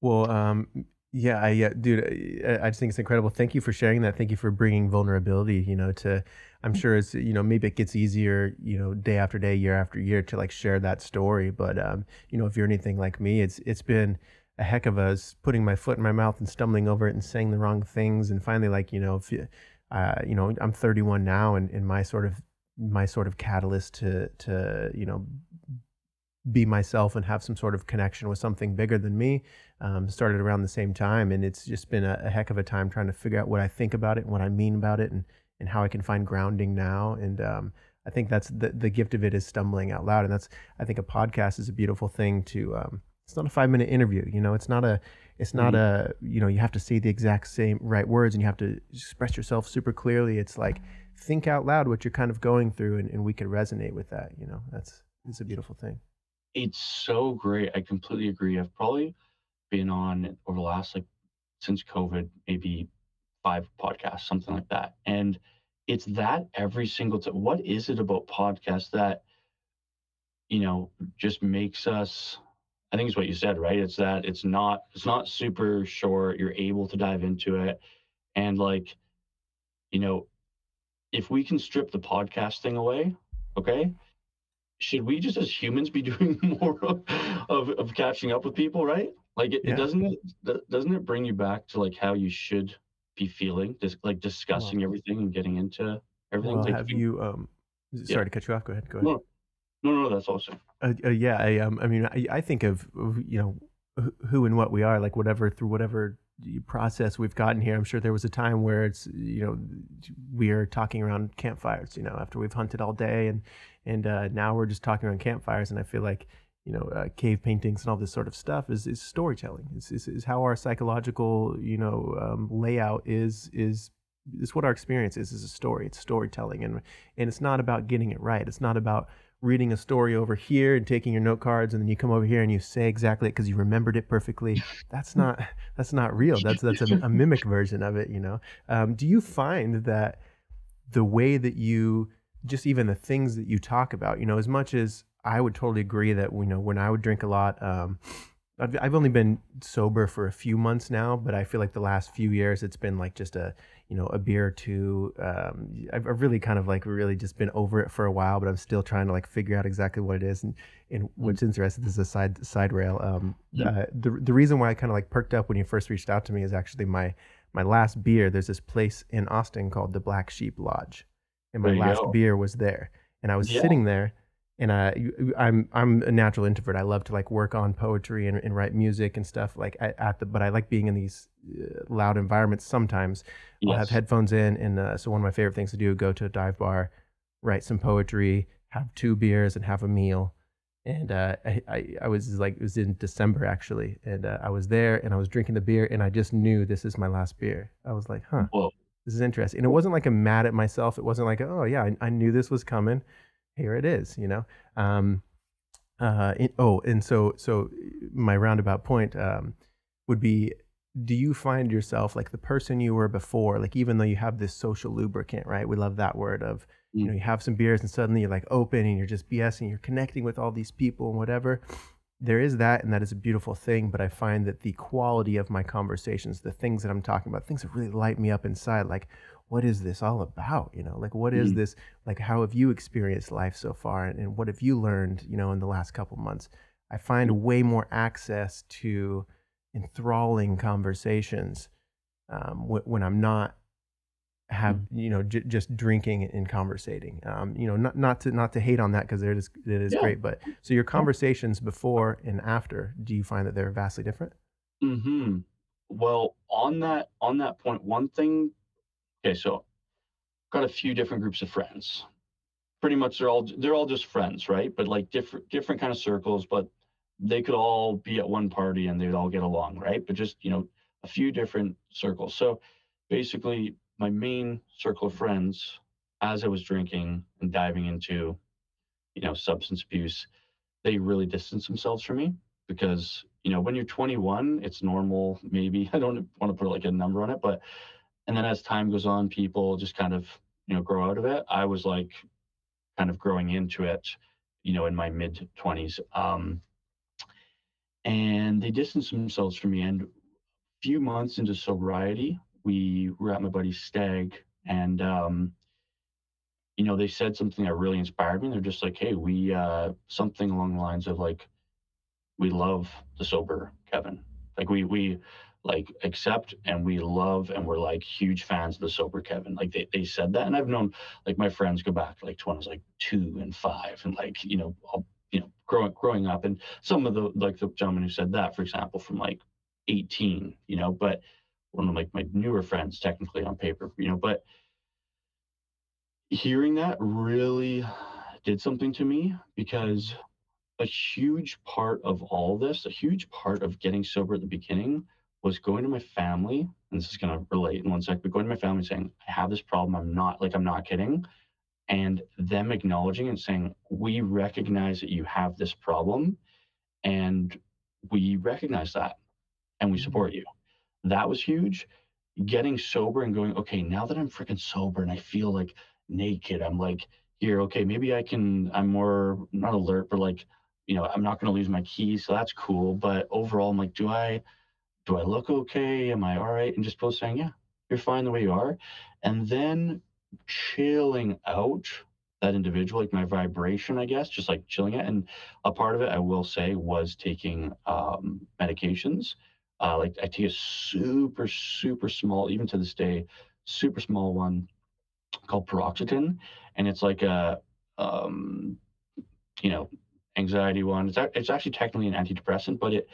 A: Well, um, yeah, I, yeah, dude, I, I just think it's incredible. Thank you for sharing that. Thank you for bringing vulnerability, you know, to, I'm sure it's, you know, maybe it gets easier, you know, day after day, year after year to like share that story. But, um, you know, if you're anything like me, it's, it's been a heck of a putting my foot in my mouth and stumbling over it and saying the wrong things. And finally, like, you know, if you, uh, you know, I'm 31 now and, and my sort of, my sort of catalyst to, to, you know, be myself and have some sort of connection with something bigger than me um, started around the same time. And it's just been a, a heck of a time trying to figure out what i think about it and what i mean about it and, and how i can find grounding now. And um, i think that's the, the gift of it is stumbling out loud. And that's i think a podcast is a beautiful thing to um, it's not a five minute interview you know it's not a it's not a you know you have to say the exact same right words and you have to express yourself super clearly. It's like think out loud what you're kind of going through and, and we can resonate with that you know that's it's a beautiful thing
B: It's so great. I completely agree. I've probably been on over the last like since COVID, maybe five podcasts, something like that. And it's that every single time. What is it about podcasts that, you know, just makes us I think it's what you said, right? It's that it's not it's not super short. You're able to dive into it. And like, you know, if we can strip the podcasting away, okay, should we just as humans be doing more of, of, of catching up with people, right? Like it,
A: Yeah.
B: it doesn't it doesn't it bring you back to like how you should be feeling, just like discussing everything and getting into everything.
A: Well,
B: like,
A: have you? Um, sorry to cut you off. Go ahead. Go ahead.
B: No, no, no, that's awesome.
A: Uh, uh, yeah, I um, I mean, I, I think of of, you know who and what we are, like whatever through whatever process we've gotten here. I'm sure there was a time where it's you know we are talking around campfires, you know, after we've hunted all day, and and uh, now we're just talking around campfires, and I feel like you know uh, cave paintings and all this sort of stuff is is storytelling. Is is, is how our psychological you know um, layout is is is what our experience is is a story. It's storytelling and and it's not about getting it right. It's not about reading a story over here and taking your note cards and then you come over here and you say exactly it because you remembered it perfectly. That's not that's not real. That's that's a, a mimic version of it you know? Um, do you find that the way that you just even the things that you talk about you know as much as i would totally agree that you know when i would drink a lot um, I've, I've only been sober for a few months now but i feel like the last few years it's been like just a you know a beer or two um, I've, I've really kind of like really just been over it for a while but i'm still trying to like figure out exactly what it is and and what's interesting this is a side side rail um, uh, the, the reason why i kind of like perked up when you first reached out to me is actually my my last beer there's this place in austin called the black sheep lodge and my last
B: go.
A: beer was there and i was
B: Yeah.
A: sitting there and you- I'm I'm a natural introvert. I love to like work on poetry and, and write music and stuff like at, at the. But I like being in these uh, loud environments. Sometimes I'll have headphones in, and uh, so one of my favorite things to do go to a dive bar, write some poetry, have two beers, and have a meal. And uh, I, I I was like it was in December actually, and uh, I was there and I was drinking the beer, and I just knew this is my last beer. I was like, huh,
B: Whoa.
A: This is interesting. And it wasn't like I'm mad at myself. It wasn't like, oh yeah, I, I knew this was coming. Here it is, you know. Um, uh, oh, and so so my roundabout point um, would be: Do you find yourself like the person you were before? Like even though you have this social lubricant, right? We love that word of you know you have some beers and suddenly you're like open and you're just BSing, you're connecting with all these people and whatever. There is that, and that is a beautiful thing. But I find that the quality of my conversations, the things that I'm talking about, things that really light me up inside, like what is this all about? You know, like what is
B: Mm.
A: this? Like how have you experienced life so far, and, and what have you learned? You know, in the last couple months, I find way more access to enthralling conversations um, wh- when I'm not have you know j- just drinking and conversating. Um, you know, not not to not to hate on that because it is it is
B: Yeah.
A: great, but so your conversations before and after, do you find that they're vastly different?
B: mm-hmm Well, on that on that point, one thing. Okay, so got a few different groups of friends. Pretty much, they're all they're all just friends, right? But like different different kind of circles, but they could all be at one party and they'd all get along, right? But just you know, a few different circles. So basically, my main circle of friends, as I was drinking and diving into, you know, substance abuse, they really distanced themselves from me because you know when you're 21 it's normal maybe i don't want to put like a number on it but and then as time goes on people just kind of you know grow out of it i was like kind of growing into it, you know, in my mid 20s. Um, and they distanced themselves from me. And a few months into sobriety, we were at my buddy's stag, and um, you know, they said something that really inspired me. They're just like, "Hey, we uh, something along the lines of like, we love the sober Kevin. Like we we like accept and we love and we're like huge fans of the sober Kevin. Like they, they said that. And I've known like my friends go back like to when I was like two and five and like, you know, all, you know, growing growing up. And some of the like the gentleman who said that, for example, from like 18, you know, but one of like my newer friends technically on paper, you know, but hearing that really did something to me because a huge part of all this, a huge part of getting sober at the beginning was going to my family, and this is going to relate in one sec, but going to my family saying, I have this problem. I'm not like, I'm not kidding. And them acknowledging and saying, we recognize that you have this problem and we recognize that and we mm-hmm. support you. That was huge. Getting sober and going, okay, now that I'm freaking sober and I feel like naked, I'm like, here, okay, maybe I can, I'm more not alert, but like, you know, I'm not going to lose my keys. So that's cool. But overall, I'm like, do I, do I look okay? Am I all right? And just both saying, yeah, you're fine the way you are. And then chilling out that individual, like my vibration, I guess, just like chilling it. And a part of it, I will say, was taking um, medications. Uh, like I take a super, super small, even to this day, super small one called paroxetine. And it's like a, um, you know, anxiety one. It's, it's actually technically an antidepressant, but it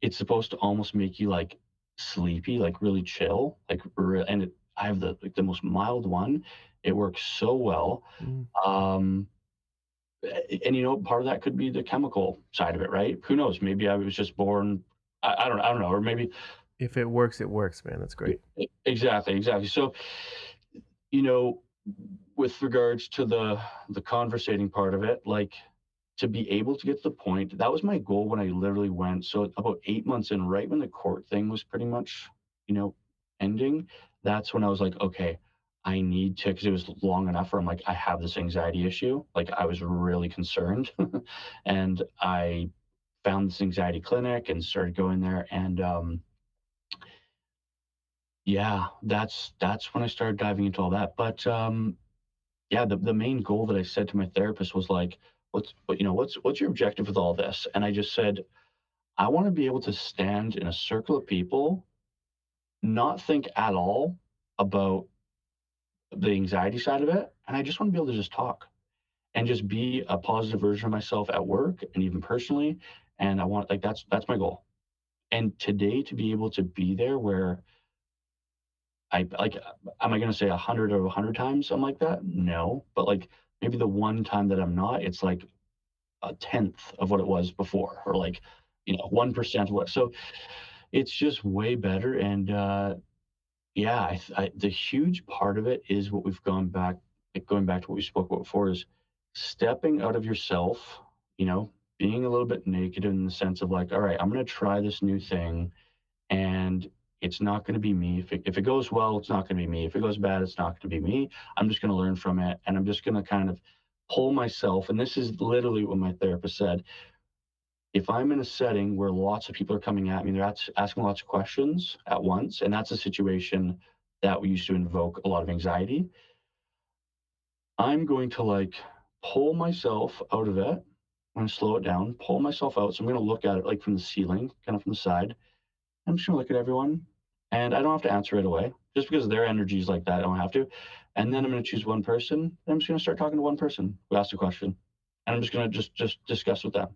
B: it's supposed to almost make you like sleepy, like really chill, like and it, I have the like the most mild one. It works so well. Mm. Um, and you know, part of that could be the chemical side of it, right? Who knows? Maybe I was just born. I, I don't. I don't know. Or maybe
A: if it works, it works, man. That's great.
B: Exactly. Exactly. So, you know, with regards to the the conversating part of it, like to be able to get to the point that was my goal when i literally went so about eight months in right when the court thing was pretty much you know ending that's when i was like okay i need to because it was long enough where i'm like i have this anxiety issue like i was really concerned and i found this anxiety clinic and started going there and um yeah that's that's when i started diving into all that but um yeah the, the main goal that i said to my therapist was like what's what you know what's what's your objective with all this? And i just said i want to be able to stand in a circle of people not think at all about the anxiety side of it and i just want to be able to just talk and just be a positive version of myself at work and even personally and i want like that's that's my goal and today to be able to be there where i like am i going to say a hundred or a hundred times i'm like that no but like maybe the one time that I'm not, it's like a tenth of what it was before, or like, you know, 1% of what. So it's just way better. And uh, yeah, I, I, the huge part of it is what we've gone back, going back to what we spoke about before is stepping out of yourself, you know, being a little bit naked in the sense of like, all right, I'm going to try this new thing. And it's not going to be me. If it, if it goes well, it's not going to be me. If it goes bad, it's not going to be me. I'm just going to learn from it. And I'm just going to kind of pull myself. And this is literally what my therapist said. If I'm in a setting where lots of people are coming at me, they're asking lots of questions at once, and that's a situation that we used to invoke a lot of anxiety. I'm going to like pull myself out of it. I'm going to slow it down, pull myself out. So I'm going to look at it like from the ceiling, kind of from the side. I'm just going to look at everyone and I don't have to answer right away just because their energy is like that. I don't have to. And then I'm going to choose one person. I'm just going to start talking to one person who asked a question, and I'm just going to just just discuss with them.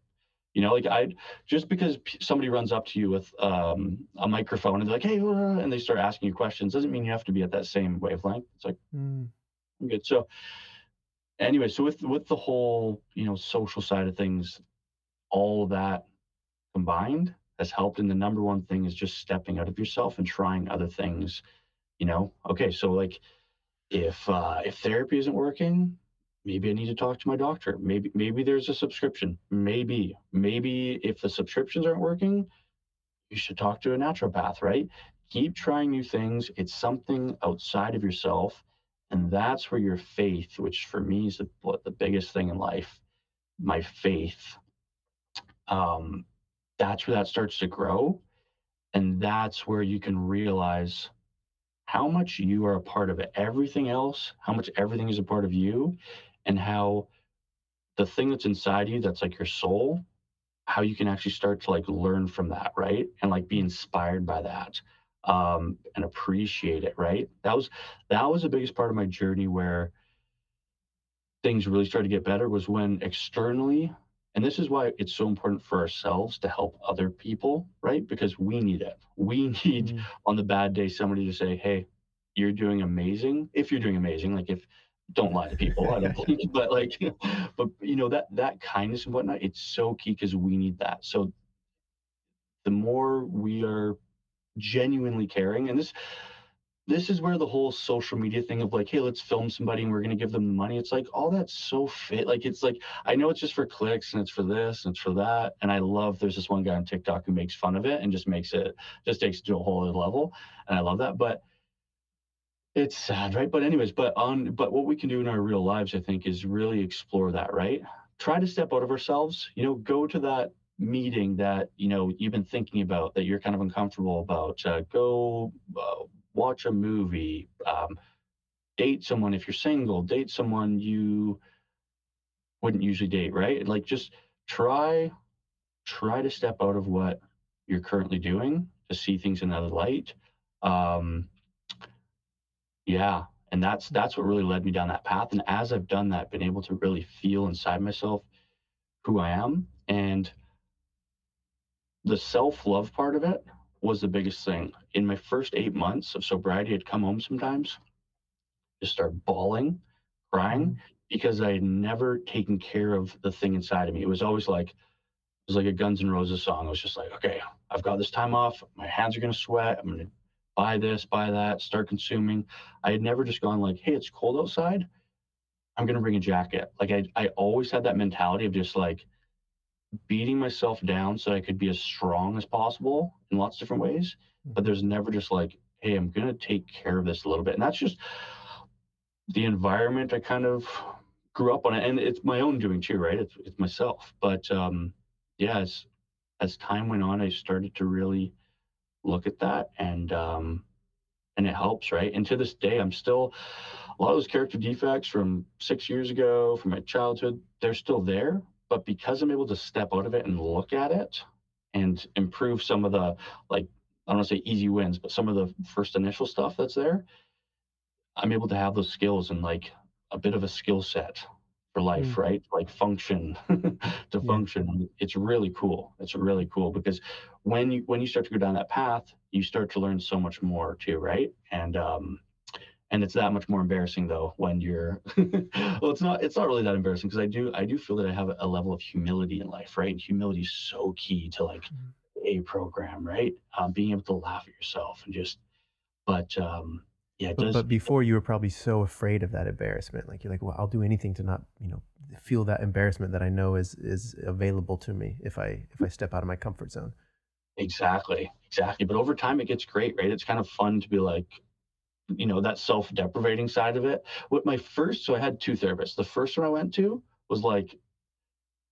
B: You know, like I just because somebody runs up to you with um, a microphone and they're like, "Hey," and they start asking you questions, doesn't mean you have to be at that same wavelength. It's like, mm. I'm good. So, anyway, so with with the whole you know social side of things, all that combined, has helped. And the number one thing is just stepping out of yourself and trying other things. You know, okay, so like if uh, if therapy isn't working, maybe I need to talk to my doctor. Maybe maybe there's a prescription. Maybe maybe if the prescriptions aren't working, you should talk to a naturopath. Right? Keep trying new things. It's something outside of yourself, And that's where your faith, which for me is the, the biggest thing in life, my faith, um, that's where that starts to grow. And that's where you can realize how much you are a part of everything else, how much everything is a part of you, and how the thing that's inside you, that's like your soul, how you can actually start to like learn from that, right? And like be inspired by that um, and appreciate it, right? That was that was the biggest part of my journey where things really started to get better was when externally, and this is why it's so important for ourselves to help other people, right? Because we need it. We need
A: Mm.
B: on the bad day somebody to say, "Hey, you're doing amazing." If you're doing amazing, like if don't lie to people, I don't believe, but like, but you know that that kindness and whatnot, it's so key because we need that. So the more we are genuinely caring and this this is where the whole social media thing of like hey let's film somebody and we're going to give them the money it's like all that's so fit like it's like i know it's just for clicks and it's for this and it's for that and i love there's this one guy on tiktok who makes fun of it and just makes it just takes it to a whole other level and i love that but it's sad right? But anyways but on but what we can do in our real lives i think is really explore that right? Try to step out of ourselves you know go to that meeting that you know you've been thinking about that you're kind of uncomfortable about uh, go uh, watch a movie um, date someone if you're single date someone you wouldn't usually date right? Like just try try to step out of what you're currently doing to see things in another light um, yeah and that's that's what really led me down that path and as i've done that been able to really feel inside myself who i am and the self-love part of it was the biggest thing. In my first eight months of sobriety i'd come home sometimes just start bawling crying mm-hmm. because i had never taken care of the thing inside of me. It was always like it was like a guns N' roses song. It was just like okay i've got this time off. My hands are going to sweat. I'm going to buy this buy that start consuming. I had never just gone like hey it's cold outside. I'm going to bring a jacket. Like I, I always had that mentality of just like beating myself down so i could be as strong as possible in lots of different ways but there's never just like hey i'm going to take care of this a little bit. And that's just the environment i kind of grew up on it and it's my own doing too right? It's, it's myself. But um yeah as as time went on i started to really look at that and um and it helps right? And to this day i'm still a lot of those character defects from six years ago from my childhood they're still there but because i'm able to step out of it and look at it and improve some of the like i don't want to say easy wins but some of the first initial stuff that's there i'm able to have those skills and like a bit of a skill set for life
A: Mm.
B: right like function to
A: Yeah.
B: function it's really cool it's really cool because when you when you start to go down that path you start to learn so much more too right and um and it's that much more embarrassing though when you're well it's not it's not really that embarrassing because i do i do feel that i have a level of humility in life right and humility is so key to like
A: Mhm.
B: a program right um, being able to laugh at yourself and just but um yeah
A: But,
B: does
A: but before you were probably so afraid of that embarrassment like you're like well i'll do anything to not you know feel that embarrassment that i know is is available to me if i if i step out of my comfort zone
B: Exactly, exactly. But over time, it gets great, right? It's kind of fun to be like, you know, that self deprecating side of it. With my first, so I had two therapists. The first one I went to was like,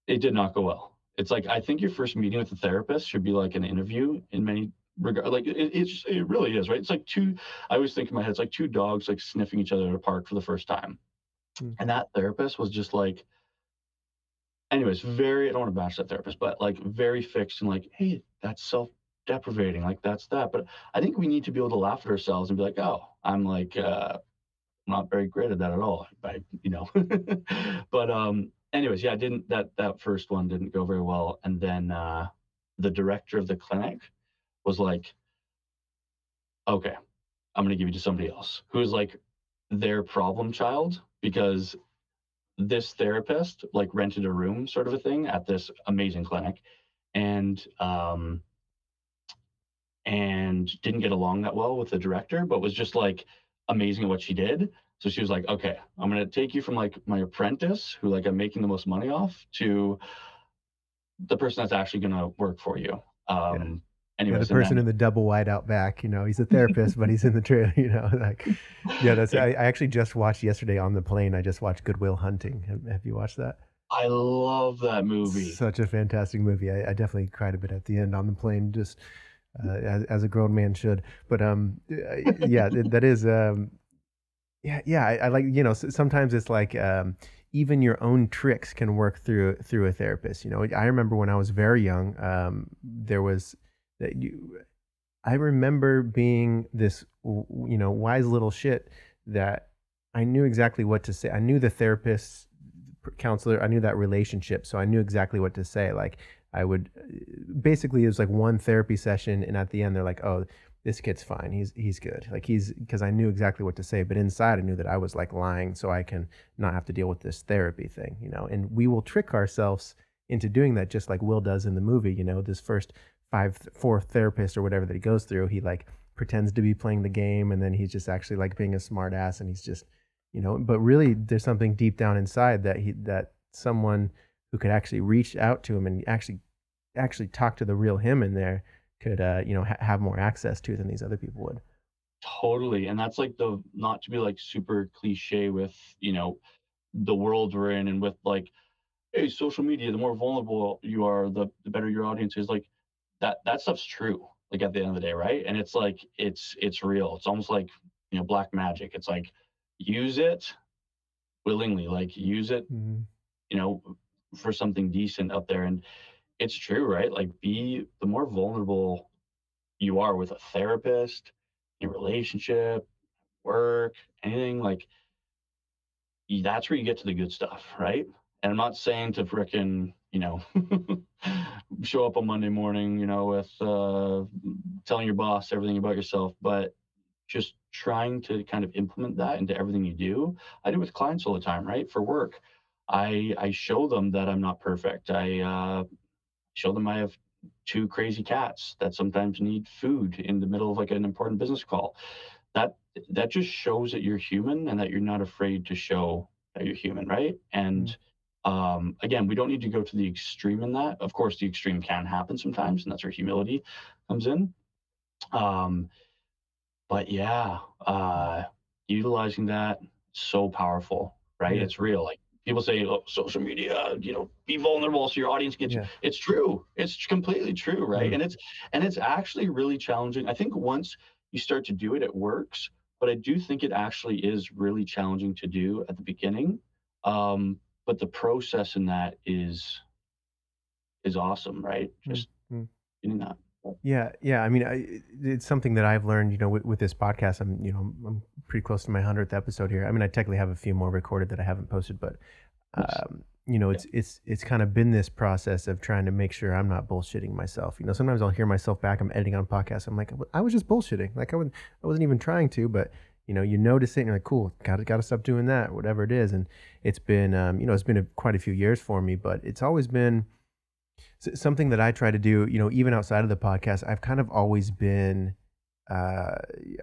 B: it did not go well. It's like, I think your first meeting with a therapist should be like an interview in many regard. Like, it, it's, it really is, right? It's like two, I always think in my head, it's like two dogs like sniffing each other at a park for the first time.
A: Hmm.
B: And that therapist was just like, anyways, very, I don't want to bash that therapist, but like very fixed and like, hey, that's self deprivating. Like that's that. But I think we need to be able to laugh at ourselves and be like, oh, I'm like, uh, not very great at that at all. I, you know, but, um, anyways, yeah, I didn't, that, that first one didn't go very well. And then, uh, the director of the clinic was like, okay, I'm to give you to somebody else who is like their problem child because this therapist like rented a room sort of a thing at this amazing clinic and um and didn't get along that well with the director but was just like amazing at what she did so she was like okay i'm going to take you from like my apprentice who like i'm making the most money off to the person that's actually going to work for you um
A: Yeah,
B: Anyways,
A: the person
B: then
A: in the double wide out back, you know, he's a therapist, but he's in the trailer, you know, like, yeah, that's, I, I actually just watched yesterday on the plane. I just watched Good Will Hunting. Have, have you watched that?
B: I love that movie.
A: Such a fantastic movie. I, I definitely cried a bit at the end on the plane, just uh, as, as a grown man should. But um, uh, yeah, that is um, yeah, yeah. I, I like you know sometimes it's like um, even your own tricks can work through through a therapist. You know, I remember when I was very young, um, there was that you. I remember being this you know wise little shit that I knew exactly what to say. I knew the therapist counselor i knew that relationship so i knew exactly what to say like i would basically it was like one therapy session and at the end they're like oh this kid's fine. He's he's good. Like he's because i knew exactly what to say but inside i knew that i was like lying so i can not have to deal with this therapy thing you know? And we will trick ourselves into doing that just like will does in the movie you know? This first five four therapist or whatever that he goes through he like pretends to be playing the game and then he's just actually like being a smart ass and he's just you know? But really there's something deep down inside that he that someone who could actually reach out to him and actually actually talk to the real him in there could uh you know ha- have more access to than these other people would
B: Totally. And that's like the not to be like super cliche with, you know, the world we're in and with like, hey, social media, the more vulnerable you are, the the better your audience is. Like that that stuff's true, like at the end of the day, right? And it's like it's it's real. It's almost like, you know, black magic. It's like use it willingly, like use it,
A: mm-hmm.
B: you know, for something decent out there. And it's true, right? Like be the more vulnerable you are with a therapist, your relationship, work, anything like that's where you get to the good stuff, right? And I'm not saying to frickin', you know, show up on Monday morning, you know, with uh, telling your boss everything about yourself, but just trying to kind of implement that into everything you do. I do with clients all the time, right? For work, I I show them that I'm not perfect. I uh, show them I have two crazy cats that sometimes need food in the middle of like an important business call. That that just shows that you're human and that you're not afraid to show that you're human, right? And um, again, we don't need to go to the extreme in that. Of course, the extreme can happen sometimes, and that's where humility comes in. Um, but yeah, uh, utilizing that so powerful, right?
A: Yeah.
B: It's real. Like people say, oh, social media, you know, be vulnerable so your audience gets you.
A: Yeah.
B: It's true. It's completely true, right?
A: Mhm.
B: And it's and it's actually really challenging. I think once you start to do it, it works. But I do think it actually is really challenging to do at the beginning. Um, but the process in that is is awesome, right? Just
A: Mhm.
B: doing that.
A: Yeah, yeah. I mean, I, it's something that I've learned. You know, with, with this podcast, I'm you know I'm pretty close to my hundredth episode here. I mean, I technically have a few more recorded that I haven't posted, but um, you know, it's it's it's kind of been this process of trying to make sure I'm not bullshitting myself. You know, sometimes I'll hear myself back. I'm editing on podcasts. I'm like, I was just bullshitting. Like I would I wasn't even trying to, but you know, you notice it and you're like, cool, got to got to stop doing that, whatever it is. And it's been um, you know, it's been a, quite a few years for me, but it's always been something that I try to do, you know, even outside of the podcast, I've kind of always been, uh,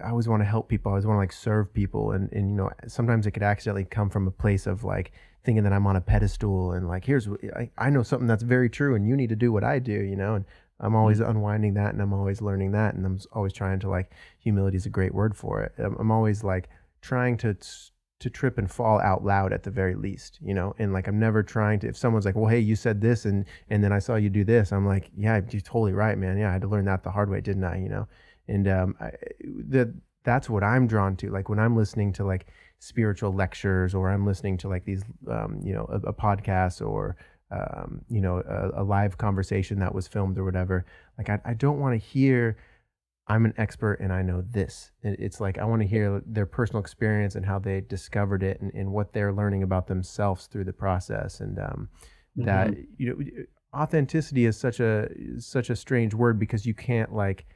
A: I always want to help people. I always want to like serve people. And, and, you know, sometimes it could accidentally come from a place of like thinking that I'm on a pedestal and like, here's, I, I know something that's very true and you need to do what I do, you know, and I'm always unwinding that and I'm always learning that. And I'm always trying to like, humility is a great word for it. I'm, I'm always like trying to, to trip and fall out loud at the very least, you know, and like I'm never trying to. If someone's like, "Well, hey, you said this," and and then I saw you do this, I'm like, "Yeah, you're totally right, man. Yeah, I had to learn that the hard way, didn't I?" You know, and um, the that's what I'm drawn to. Like when I'm listening to like spiritual lectures, or I'm listening to like these, um, you know, a, a podcast or um, you know, a, a live conversation that was filmed or whatever. Like I, I don't want to hear I'm an expert and I know this. It's like I want to hear their personal experience and how they discovered it and, and what they're learning about themselves through the process. And um, that you know, authenticity is such a such a strange word because you can't like.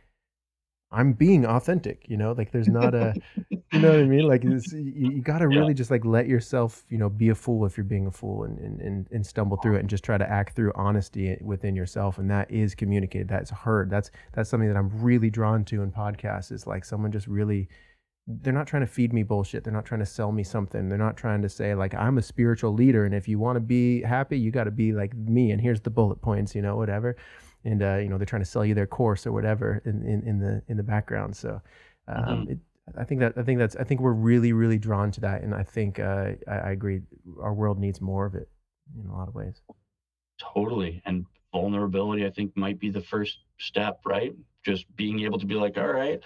A: I'm being authentic, you know. Like there's not a, you know what I mean. Like it's, you, you got to
B: Yeah.
A: really just like let yourself, you know, be a fool if you're being a fool and, and and and stumble through it and just try to act through honesty within yourself. And that is communicated. That's heard. That's that's something that I'm really drawn to in podcasts. Is like someone just really they're not trying to feed me bullshit. They're not trying to sell me something. They're not trying to say like I'm a spiritual leader and if you want to be happy, you got to be like me and here's the bullet points, you know, whatever. and uh, you know they're trying to sell you their course or whatever in, in, in the in the background. So um,
B: Mhm.
A: it, I think that I think that's I think we're really really drawn to that, and I think uh, I, I agree. Our world needs more of it in a lot of ways.
B: Totally. And vulnerability, I think, might be the first step, right? Just being able to be like, all right,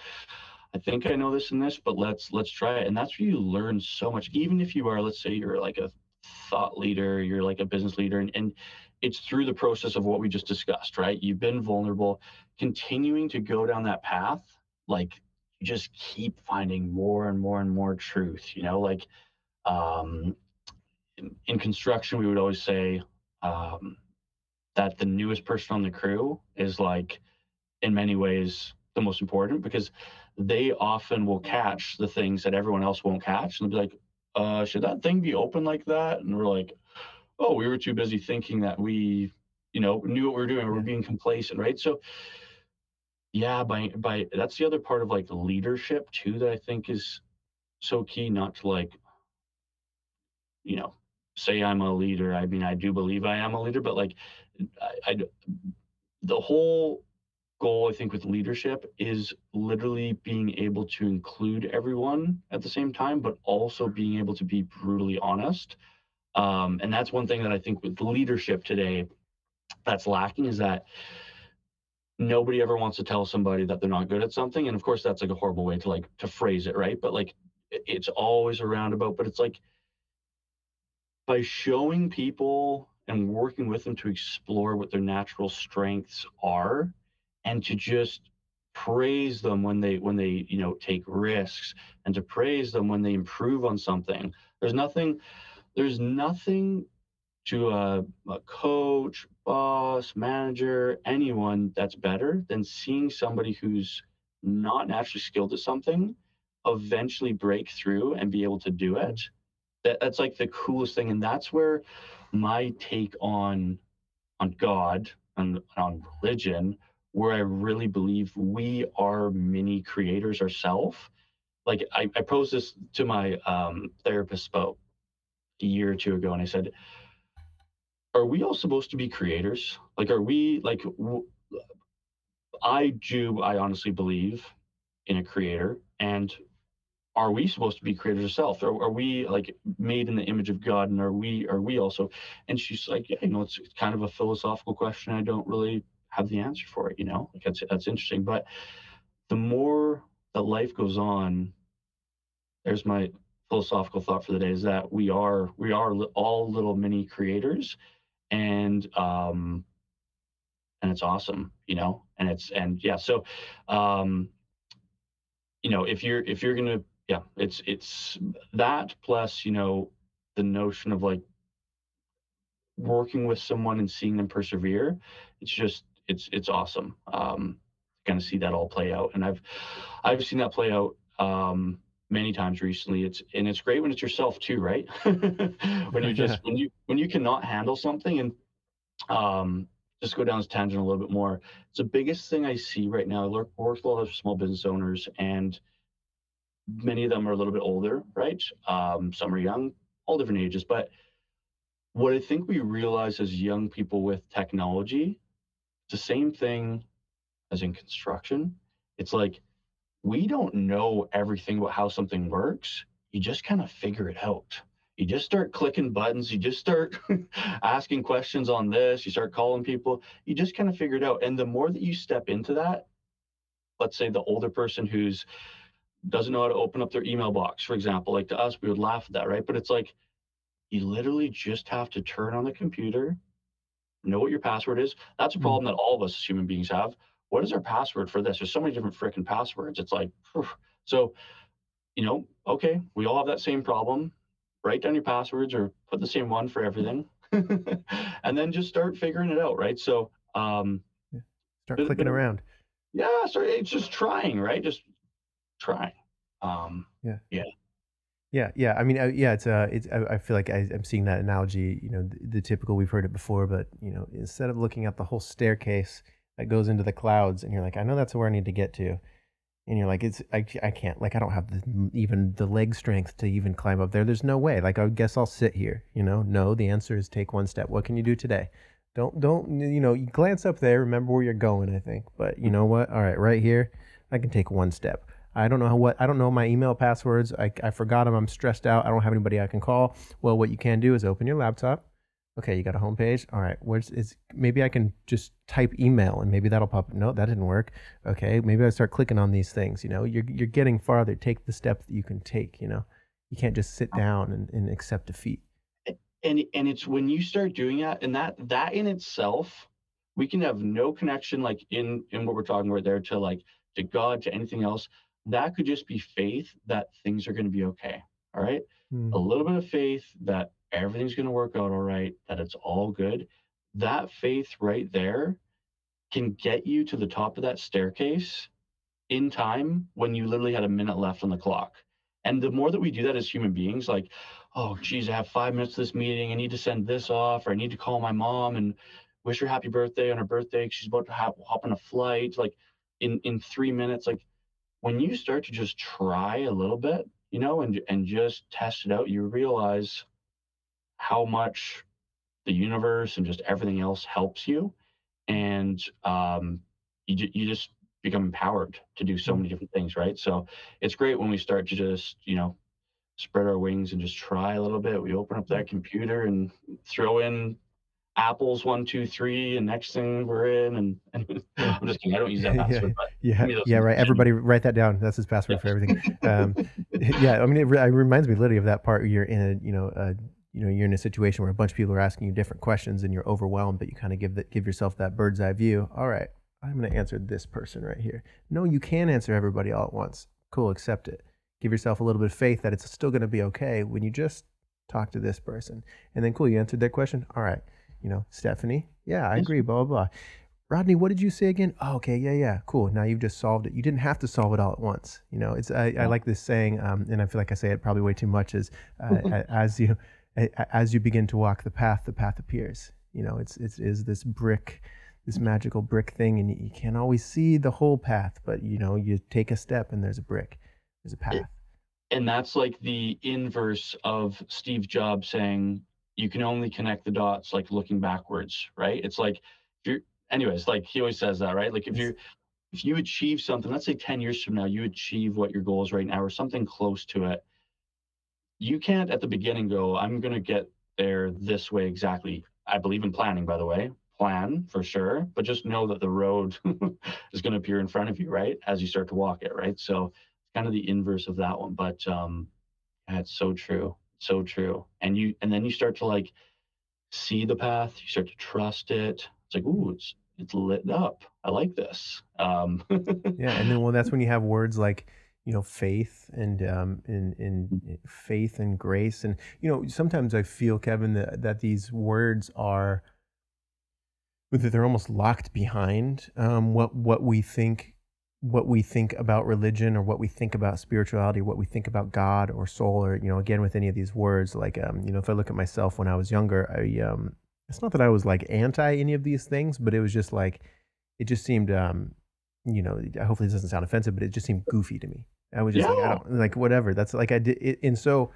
B: I think I know this and this, but let's let's try it. And that's where you learn so much. Even if you are, let's say you're like a thought leader, you're like a business leader, and, and it's through the process of what we just discussed, right? You've been vulnerable, continuing to go down that path, like you just keep finding more and more and more truth, you know, like um in, in construction, we would always say, um, that the newest person on the crew is like in many ways the most important because they often will catch the things that everyone else won't catch and they'll be like uh should that thing be open like that? And we're like oh we were too busy thinking that we you know knew what we were doing. We we're being complacent right? So yeah by by that's the other part of like leadership too that i think is so key not to like you know say i'm a leader i mean i do believe i am a leader but like I the whole goal I think with leadership is literally being able to include everyone at the same time, but also being able to be brutally honest. Um, and that's one thing that I think with leadership today that's lacking is that nobody ever wants to tell somebody that they're not good at something. And of course, that's like a horrible way to like to phrase it, right? But like it's always a roundabout. But it's like by showing people and working with them to explore what their natural strengths are and to just praise them when they when they you know take risks and to praise them when they improve on something there's nothing there's nothing to a, a coach boss manager anyone that's better than seeing somebody who's not naturally skilled at something eventually break through and be able to do it that, that's like the coolest thing. And that's where my take on on god and on religion where i really believe we are mini creators ourselves like I, I posed this to my um, therapist about a year or two ago and i said are we all supposed to be creators like are we like w- i do i honestly believe in a creator and are we supposed to be creators ourselves? Are, are we like made in the image of God, and are we are we also? And she's like, yeah, you know, it's, it's kind of a philosophical question. I don't really have the answer for it. You know, like that's that's interesting. But the more that life goes on, there's my philosophical thought for the day: is that we are we are all little mini creators, and um, and it's awesome, you know, and it's and yeah, so um, you know, if you're if you're gonna yeah it's it's that plus you know the notion of like working with someone and seeing them persevere it's just it's it's awesome um kind of see that all play out and i've i've seen that play out um many times recently it's and it's great when it's yourself too right when you just when you when you cannot handle something and um just go down this tangent a little bit more it's the biggest thing i see right now i work with a lot of small business owners and many of them are a little bit older, right? Um, some are young, all different ages. But what I think we realize as young people with technology, it's the same thing as in construction. It's like we don't know everything about how something works. You just kind of figure it out. You just start clicking buttons. You just start asking questions on this. You start calling people. You just kind of figure it out. And the more that you step into that, let's say the older person who's doesn't know how to open up their email box, for example. Like to us, we would laugh at that, right? But it's like you literally just have to turn on the computer, know what your password is. That's a
A: Mhm.
B: problem that all of us as human beings have. What is our password for this? There's so many different freaking passwords. It's like, phew. so, you know, okay, we all have that same problem. Write down your passwords or put the same one for everything. and then just start figuring it out, right? So, um,
A: Start
B: Bit-
A: clicking
B: bit
A: around.
B: yeah, so it's just trying, right? Just trying. Um,
A: Yeah, yeah. yeah. I mean, uh, yeah. It's uh, it's. I, I feel like I, I'm seeing that analogy. You know, the, the typical. We've heard it before, but you know, instead of looking at the whole staircase that goes into the clouds, and you're like, I know that's where I need to get to, and you're like, it's I, I can't. Like, I don't have the, even the leg strength to even climb up there. There's no way. Like, I guess I'll sit here. You know, no. The answer is take one step. What can you do today? Don't don't you know? You glance up there. Remember where you're going. I think, but you know what? All right, right here, I can take one step. I don't know how, what I don't know my email passwords. I, I forgot them. I'm stressed out. I don't have anybody I can call. Well, what you can do is open your laptop. Okay, you got a home page. All right, where's is maybe I can just type email and maybe that'll pop. No, that didn't work. Okay, maybe I start clicking on these things. You know, you're you're getting farther. Take the step that you can take. You know, you can't just sit uh-huh. down and, and accept defeat
B: and and it's when you start doing that and that that in itself we can have no connection like in in what we're talking about there to like to god to anything else that could just be faith that things are going to be okay all right mm. a little bit of faith that everything's going to work out all right that it's all good that faith right there can get you to the top of that staircase in time when you literally had a minute left on the clock and the more that we do that as human beings like oh, geez, I have five minutes to this meeting. I need to send this off, or I need to call my mom and wish her happy birthday on her birthday. She's about to hop, hop on a flight. Like in in three minutes, like when you start to just try a little bit, you know, and and just test it out, you realize how much the universe and just everything else helps you, and um, you you just become empowered to do so mm. many different things, right? So it's great when we start to just you know spread our wings and just try a little bit. We open up that computer and throw in apples one, two, three, and next thing we're in. And, and I'm just kidding. I don't use that password.
A: yeah, yeah, yeah, right. Everybody write that down. That's his password yeah. for everything. Um, yeah, I mean, it, it, reminds me literally of that part. Where you're in a, you know, a, you know, you're in a situation where a bunch of people are asking you different questions and you're overwhelmed, but you kind of give that, give yourself that bird's eye view. All right, I'm going to answer this person right here. No, you can answer everybody all at once. Cool, accept it give yourself a little bit of faith that it's still going to be okay when you just talk to this person. And then, cool, you answered that question. All right. You know, Stephanie, yeah, I agree, blah, blah, blah. Rodney, what did you say again? Oh, okay, yeah, yeah, cool. Now you've just solved it. You didn't have to solve it all at once. You know, it's I, I like this saying, um, and I feel like I say it probably way too much. Is uh, as you as you begin to walk the path, the path appears. You know, it's it's is this brick, this magical brick thing, and you, you can't always see the whole path, but you know, you take a step and there's a brick. There's a path.
B: And that's like the inverse of Steve Jobs saying you can only connect the dots like looking backwards, right? It's like if you're anyways, like he always says that, right? Like if you if you achieve something, let's say 10 years from now, you achieve what your goal is right now or something close to it. You can't at the beginning go, I'm gonna get there this way exactly. I believe in planning, by the way. Plan for sure, but just know that the road is going to appear in front of you, right? As you start to walk it, right? So it's kind of the inverse of that one, but um, that's so true, so true. And you, and then you start to like see the path. You start to trust it. It's like, ooh, it's it's lit up. I like this. Um,
A: yeah, and then well, that's when you have words like you know faith and um in in mm-hmm. faith and grace and you know sometimes i feel kevin that, that these words are that they're almost locked behind um what what we think what we think about religion or what we think about spirituality, what we think about God or soul, or you know, again with any of these words, like um, you know, if I look at myself when I was younger, I um, it's not that I was like anti any of these things, but it was just like, it just seemed um, you know, hopefully this doesn't sound offensive, but it just seemed goofy to me. I was just yeah. like, I don't like whatever. That's like I did, it, and so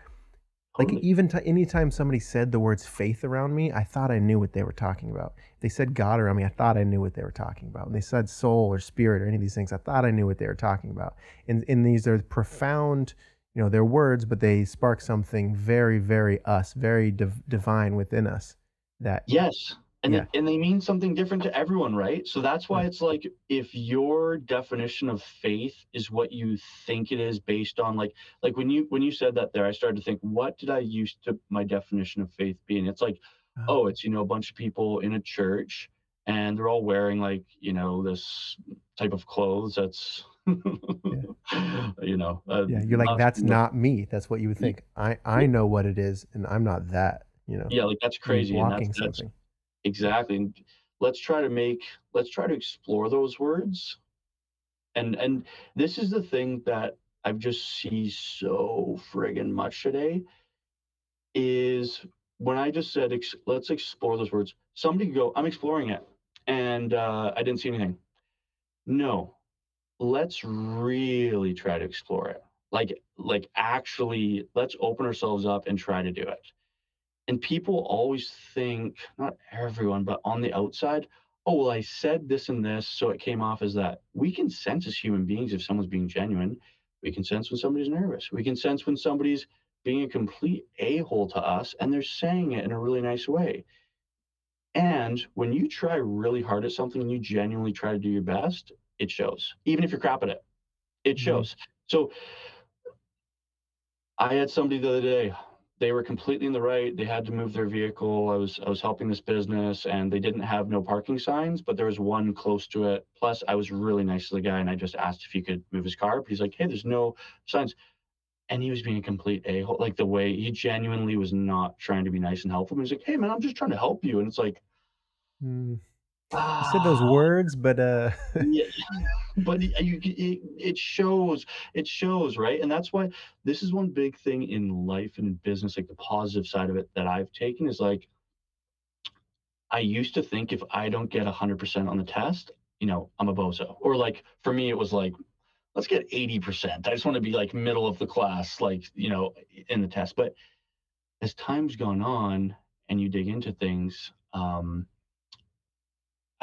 A: like even t- anytime somebody said the words faith around me, I thought I knew what they were talking about. If they said God around me, I thought I knew what they were talking about. When they said soul or spirit or any of these things, I thought I knew what they were talking about. And, and these are profound, you know, they're words, but they spark something very, very us, very div- divine within us. That
B: yes, and yeah. and they mean something different to everyone right? So that's why it's like if your definition of faith is what you think it is based on like like when you when you said that there i started to think what did i used to my definition of faith be and it's like uh-huh. oh it's you know a bunch of people in a church and they're all wearing like you know this type of clothes that's yeah. you know
A: uh, yeah you're like not, that's not me. That's what you would think. I i know what it is and i'm not that you know?
B: Yeah like that's crazy and that's, that's exactly and let's try to make let's try to explore those words. And and this is the thing that i've just see so friggin much today is when i just said ex- let's explore those words somebody could go i'm exploring it and uh, i didn't see anything. No let's really try to explore it. Like like actually let's open ourselves up and try to do it and people always think, not everyone, but on the outside, oh, well, I said this and this, so it came off as that. We can sense as human beings if someone's being genuine. We can sense when somebody's nervous. We can sense when somebody's being a complete a hole to us and they're saying it in a really nice way. And when you try really hard at something and you genuinely try to do your best, it shows, even if you're crap at it. It
A: Mhm.
B: shows. So I had somebody the other day, they were completely in the right. They had to move their vehicle. I was I was helping this business and they didn't have no parking signs, but there was one close to it. Plus I was really nice to the guy and I just asked if he could move his car. But he's like, hey, there's no signs. And he was being a complete a-hole. Like the way he genuinely was not trying to be nice and helpful. He was like, hey man, I'm just trying to help you. And it's like,
A: Mm. You said those
B: ah,
A: words, but uh,
B: yeah, but it, you, it, it shows it shows right? And that's why this is one big thing in life and in business like the positive side of it that i've taken is like i used to think if i don't get 100% on the test you know i'm a bozo. Or like for me it was like let's get 80% i just want to be like middle of the class like you know in the test. But as time's gone on and you dig into things um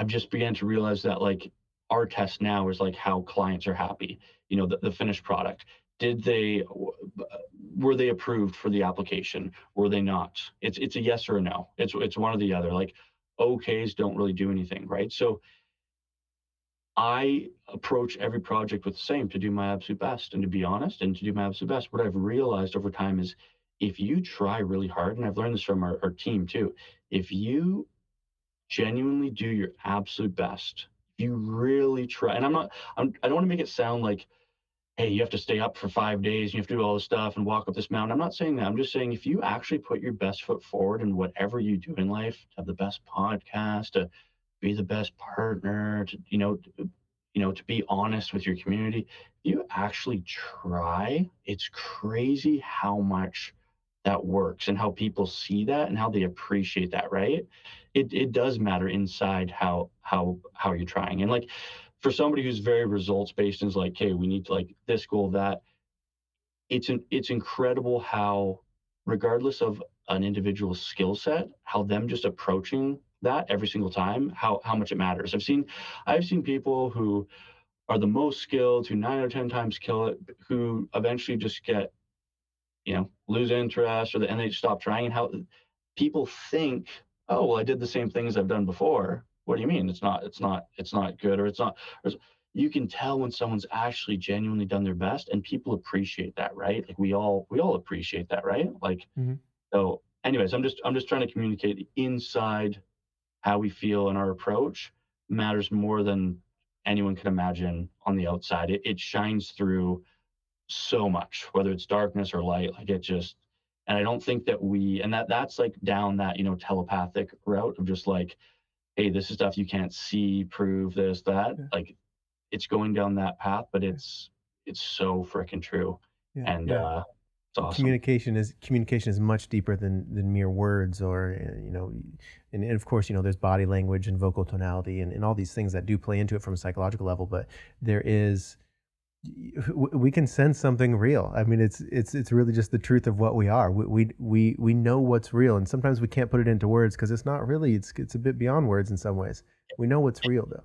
B: i've just began to realize that like our test now is like how clients are happy you know the, the finished product. Did they were they approved for the application? Were they not? It's it's a yes or a no. It's it's one or the other. Like OKs don't really do anything right? So i approach every project with the same to do my absolute best and to be honest and to do my absolute best. What i've realized over time is if you try really hard and i've learned this from our, our team too if you genuinely do your absolute best. You really try and i'm not I'm, i don't want to make it sound like hey you have to stay up for five days you have to do all this stuff and walk up this mountain. I'm not saying that. I'm just saying if you actually put your best foot forward in whatever you do in life to have the best podcast to be the best partner to you know to, you know to be honest with your community you actually try. It's crazy how much that works and how people see that and how they appreciate that right? It, it does matter inside how how how you're trying. And like for somebody who's very results based and is like hey we need to like this goal that it's an, it's incredible how regardless of an individual's skill set how them just approaching that every single time how how much it matters. I've seen i've seen people who are the most skilled who nine of ten times kill it who eventually just get you know lose interest or the, and they stop trying how people think oh well i did the same things i've done before. What do you mean? It's not it's not it's not good or it's not or it's, you can tell when someone's actually genuinely done their best and people appreciate that right? Like we all we all appreciate that right? Like
A: Mhm.
B: so anyways i'm just i'm just trying to communicate inside how we feel and our approach matters more than anyone can imagine on the outside. It, it shines through so much whether it's darkness or light like it just and i don't think that we and that that's like down that you know telepathic route of just like hey this is stuff you can't see prove this that
A: Yeah.
B: like it's going down that path but it's it's so freaking true
A: yeah,
B: and
A: yeah.
B: uh it's awesome
A: communication is communication is much deeper than than mere words or uh, you know and, and of course you know there's body language and vocal tonality and, and all these things that do play into it from a psychological level but there is we can sense something real. I mean it's it's it's really just the truth of what we are. We we we, we know what's real and sometimes we can't put it into words because it's not really it's it's a bit beyond words in some ways. We know what's real though.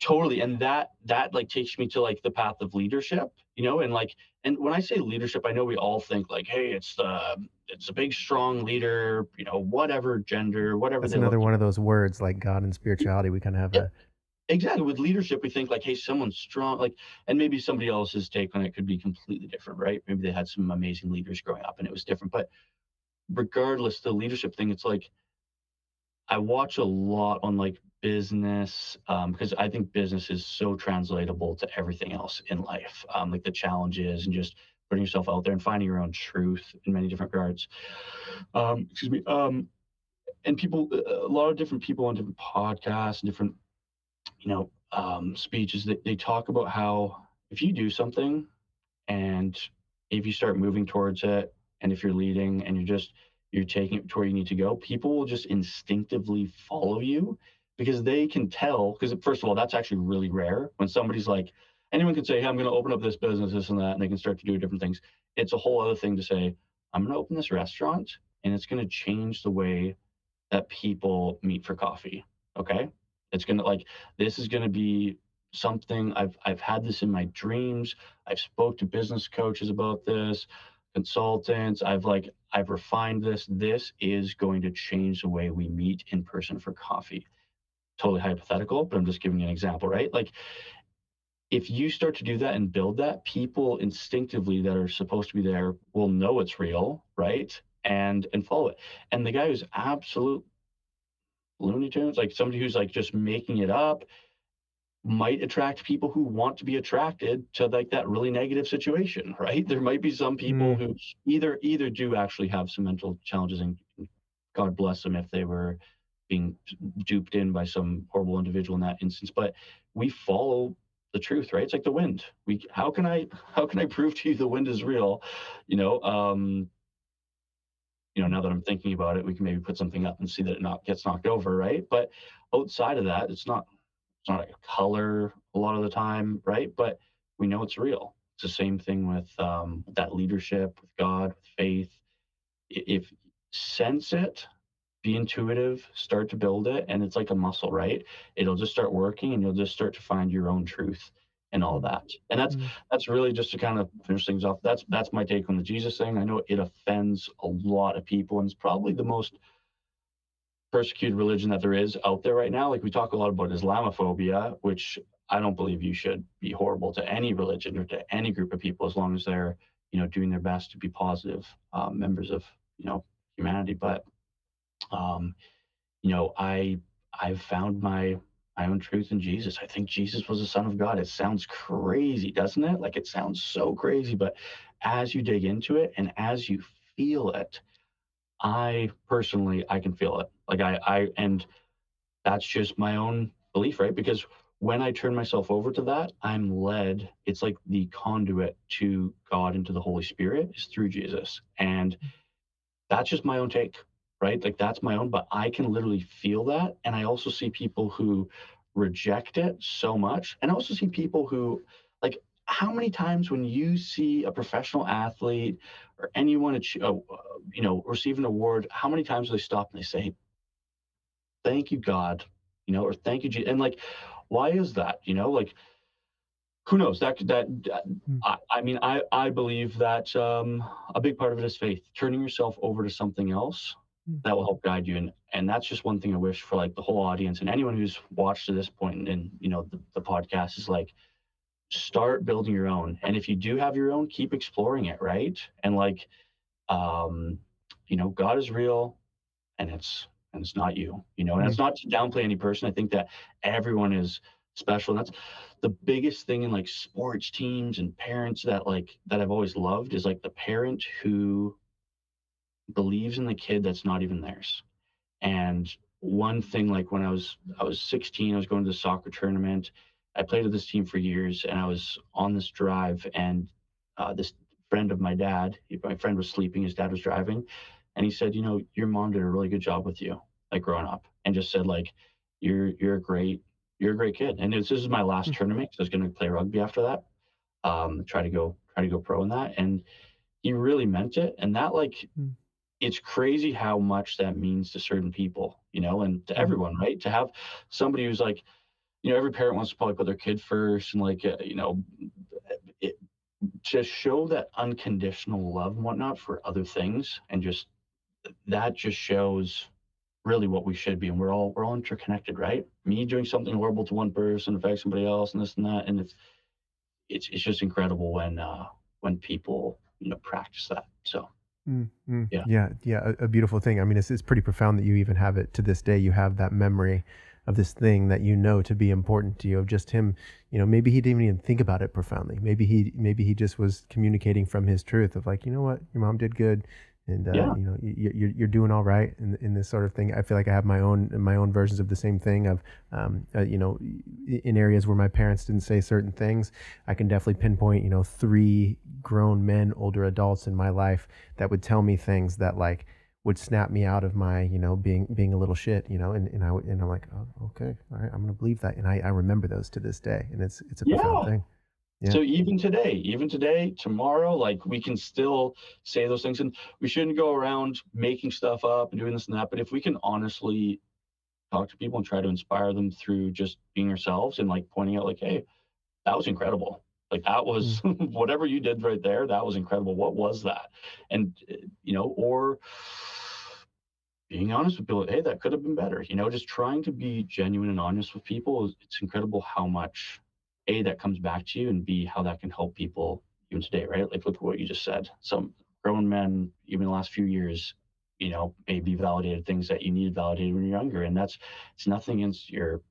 B: Totally and that that like takes me to like the path of leadership you know and like and when i say leadership i know we all think like hey it's the it's a big strong leader you know whatever gender whatever
A: that's another one of those words like god and spirituality we kind of have
B: Yeah.
A: a
B: exactly with leadership we think like hey someone's strong like and maybe somebody else's take on it could be completely different right? Maybe they had some amazing leaders growing up and it was different but regardless the leadership thing it's like i watch a lot on like business um, because i think business is so translatable to everything else in life um, like the challenges and just putting yourself out there and finding your own truth in many different regards. Um, excuse me um, and people a lot of different people on different podcasts and different you know um, speeches that they talk about how if you do something and if you start moving towards it and if you're leading and you're just you're taking it to where you need to go people will just instinctively follow you because they can tell because first of all that's actually really rare when somebody's like anyone can say hey i'm going to open up this business this and that and they can start to do different things it's a whole other thing to say i'm going to open this restaurant and it's going to change the way that people meet for coffee. Okay. It's to like, this is to be something I've, I've had this in my dreams. I've spoke to business coaches about this, consultants. I've like, I've refined this. This is going to change the way we meet in person for coffee. Totally hypothetical, but I'm just giving you an example, right? Like, if you start to do that and build that, people instinctively that are supposed to be there will know it's real, right? And and follow it. And the guy who's absolute Looney Tunes, like somebody who's like just making it up, might attract people who want to be attracted to like that really negative situation, right? There might be some people
A: Mm.
B: who either either do actually have some mental challenges and God bless them if they were being duped in by some horrible individual in that instance. But we follow the truth, right? It's like the wind. We how can I how can I prove to you the wind is real? You know, um, you know, now that I'm thinking about it, we can maybe put something up and see that it not gets knocked over, right? But outside of that, it's not it's not a color a lot of the time, right? But we know it's real. It's the same thing with um, that leadership, with God, with faith. If sense it, be intuitive, start to build it, and it's like a muscle, right? It'll just start working, and you'll just start to find your own truth and all that. And that's
A: Mm.
B: that's really just to kind of finish things off. That's that's my take on the Jesus thing. I know it offends a lot of people, and it's probably the most persecuted religion that there is out there right now. Like we talk a lot about Islamophobia, which I don't believe you should be horrible to any religion or to any group of people as long as they're, you know, doing their best to be positive um, members of, you know, humanity. But, um, you know, I I've found my my own truth in Jesus. I think Jesus was the Son of God. It sounds crazy, doesn't it? Like it sounds so crazy, but as you dig into it and as you feel it, I personally I can feel it. Like I I and that's just my own belief, right? Because when I turn myself over to that, I'm led. It's like the conduit to God and to the Holy Spirit is through Jesus. And mm. that's just my own take, right? Like that's my own, but I can literally feel that. And I also see people who reject it so much. And I also see people who, like, how many times when you see a professional athlete or anyone, uh, you know, receive an award, how many times do they stop and they say, thank you, God, you know, or thank you, Jesus. And like, why is that? You know, like, who knows that that, that
A: Mm.
B: I, I mean I I believe that um, a big part of it is faith turning yourself over to something else. That will help guide you and and that's just one thing I wish for like the whole audience and anyone who's watched to this point and, and you know the, the podcast is like start building your own and if you do have your own keep exploring it right? And like um you know God is real and it's and it's not you you know and it's not to downplay any person. I think that everyone is special and that's the biggest thing in like sports teams and parents that like that I've always loved is like the parent who believes in the kid that's not even theirs. And one thing like when I was I was 16, I was going to the soccer tournament. I played with this team for years and I was on this drive and uh, this friend of my dad, my friend was sleeping, his dad was driving, and he said, you know, your mom did a really good job with you, like growing up, and just said like, you're you're a great you're a great kid. And was, this is my last
A: Mhm.
B: tournament because I was going to play rugby after that. Um, try to go try to go pro in that, and he really meant it. And that like,
A: Mm.
B: It's crazy how much that means to certain people, you know, and to
A: Mhm.
B: everyone, right? To have somebody who's like, you know, every parent wants to probably put their kid first, and like, uh, you know, it, to show that unconditional love and whatnot for other things, and just that just shows really what we should be and we're all we're all interconnected right me doing something horrible to one person affects somebody else and this and that and it's it's it's just incredible when uh when people you know practice that so
A: Mm, mm.
B: Yeah.
A: yeah, yeah, a, a beautiful thing. I mean, it's it's pretty profound that you even have it to this day. You have that memory of this thing that you know to be important to you. Of just him, you know, maybe he didn't even think about it profoundly. Maybe he maybe he just was communicating from his truth of like, you know what, your mom did good, and uh,
B: Yeah.
A: you know, you, you're you're doing all right in in this sort of thing. I feel like I have my own my own versions of the same thing. Of um, uh, you know, in areas where my parents didn't say certain things, I can definitely pinpoint, you know, three grown men, older adults in my life that would tell me things that like would snap me out of my, you know, being being a little shit, you know, and, and I would- and I'm like, oh, okay, all right, I'm gonna believe that, and I, I remember those to this day, and it's it's a profound thing. Yeah.
B: So even today, even today, tomorrow, like we can still say those things, and we shouldn't go around making stuff up and doing this and that. But if we can honestly talk to people and try to inspire them through just being ourselves and like pointing out, like, hey, that was incredible. Like that was whatever you did right there. That was incredible. What was that? And uh, you know, or being honest with people, hey, that could have been better. You know, just trying to be genuine and honest with people. It's incredible how much a that comes back to you, and b how that can help people even today, right? Like look at what you just said. Some grown men, even the last few years, you know, maybe validated things that you needed validated when you're younger, and that's it's nothing against your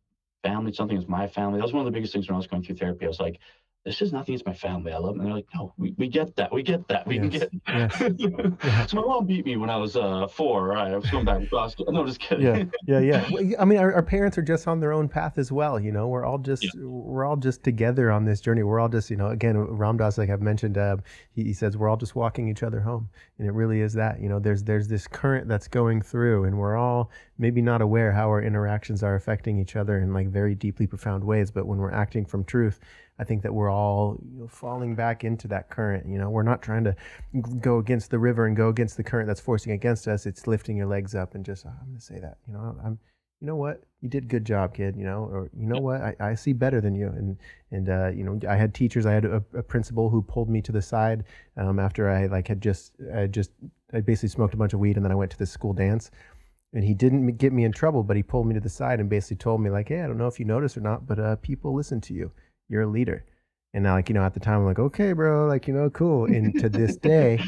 B: family. It's nothing against my family. That was one of the biggest things when I was going through therapy. I was like, this is nothing against my family. I love them. And they're like, no, we, we get that. We get that. We can get.
A: yes.
B: so my mom beat me when I was uh, four. Right, I was going back to basket. No, just kidding.
A: yeah yeah yeah I mean our, our parents are just on their own path as well you know we're all just
B: Yeah.
A: we're all just together on this journey we're all just you know again Ram Dass like i've mentioned uh, he, he says we're all just walking each other home and it really is that you know there's there's this current that's going through and we're all maybe not aware how our interactions are affecting each other in like very deeply profound ways but when we're acting from truth I think that we're all you know, falling back into that current. You know, we're not trying to go against the river and go against the current that's forcing against us. It's lifting your legs up and just, "Oh, I'm going to say that. You know, I'm, you know what, you did a good job, kid. You know, or you know what, I, I see better than you. And and uh, you know, I had teachers. I had a, a principal who pulled me to the side um, after I like had just, I just, I basically smoked a bunch of weed and then I went to this school dance. And he didn't get me in trouble, but he pulled me to the side and basically told me like, "Hey, I don't know if you noticed or not, but uh, people listen to you. You're a leader." And now, like, you know, at the time, I'm like, okay, bro, like, you know, cool. And to this day,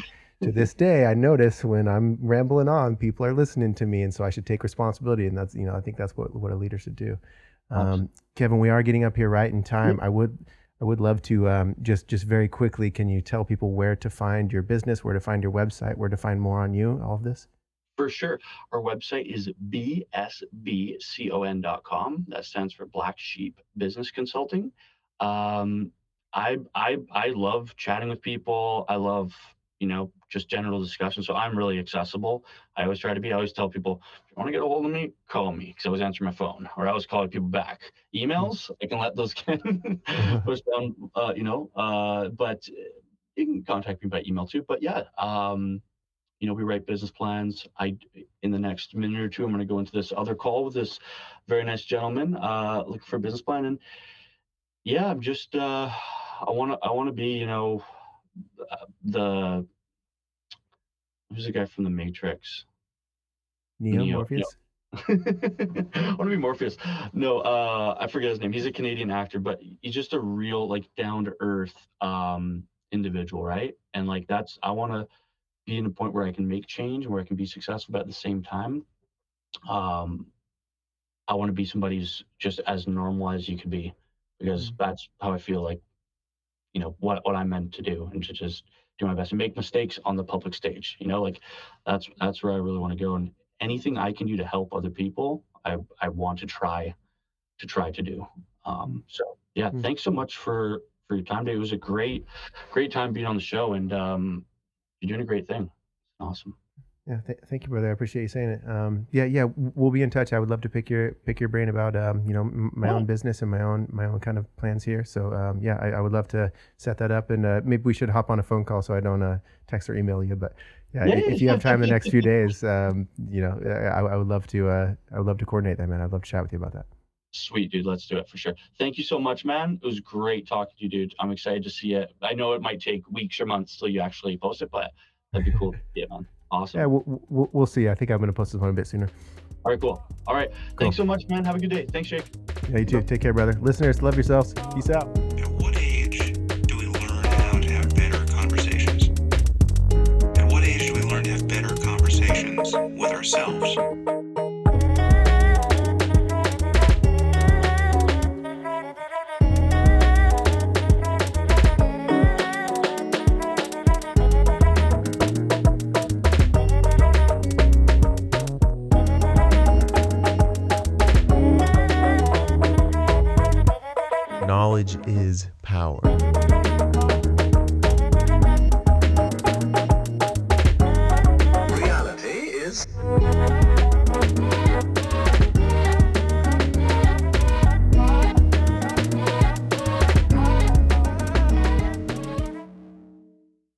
A: to this day, I notice when I'm rambling on, people are listening to me. And so I should take responsibility. And that's, you know, I think that's what, what a leader should do. Um, Kevin, we are getting up here right in time. I would, I would love to um, just, just very quickly, can you tell people where to find your business, where to find your website, where to find more on you, all of this?
B: For sure. Our website is bsbcon.com. That stands for Black Sheep Business Consulting. Um, I, I, I love chatting with people. I love, you know, just general discussion. So I'm really accessible. I always try to be. I always tell people, if you want to get a hold of me, call me because I always answer my phone or I always call people back. Emails, I can let those get pushed down, uh, you know, uh, but you can contact me by email too. But yeah, um, you know, we write business plans. I, in the next minute or two, I'm going to go into this other call with this very nice gentleman, uh, looking for a business plan. And yeah, I'm just, uh, I want to, I want to be, you know, uh, the, who's the guy from the Matrix?
A: Neo,
B: Neo,
A: Morpheus?
B: I want to be Morpheus. No, uh, I forget his name. He's a Canadian actor, but he's just a real, like, down to earth, um, individual, right? And like, that's, I want to be in a point where I can make change and where I can be successful, but at the same time, um, I want to be somebody who's just as normal as you could be, because
A: Mm.
B: that's how I feel like, you know, what what I'm meant to do, and to just do my best and make mistakes on the public stage. You know, like that's that's where I really want to go, and anything I can do to help other people, I I want to try to try to do. Um, so yeah,
A: Mm.
B: thanks so much for for your time today. It was a great great time being on the show, and um, you're doing a great thing. Awesome.
A: Yeah, th- thank you, brother. I appreciate you saying it. Um, yeah, yeah, we'll be in touch. I would love to pick your pick your brain about um, you know m- my own business and my own my own kind of plans here. So um, yeah, I, I would love to set that up, and uh, maybe we should hop on a phone call so I don't uh, text or email you. But yeah,
B: Yeah,
A: if you have time the next few days, um, you know, I, I would love to uh, I would love to coordinate that, man. I'd love to chat with you about that.
B: Sweet, dude. Let's do it for sure. Thank you so much, man. It was great talking to you, dude. I'm excited to see it. I know it might take weeks or months till you actually post it, but that'd be cool. yeah, man. Awesome.
A: Yeah, we'll, we'll, we'll see. I think I'm going to post this one a bit sooner.
B: All right, cool. All right. Thanks so much, man. Have a good day. Thanks, Jake.
A: Yeah, you too. Take care, brother. Listeners, love yourselves. Peace out.
C: At what
D: Knowledge is power.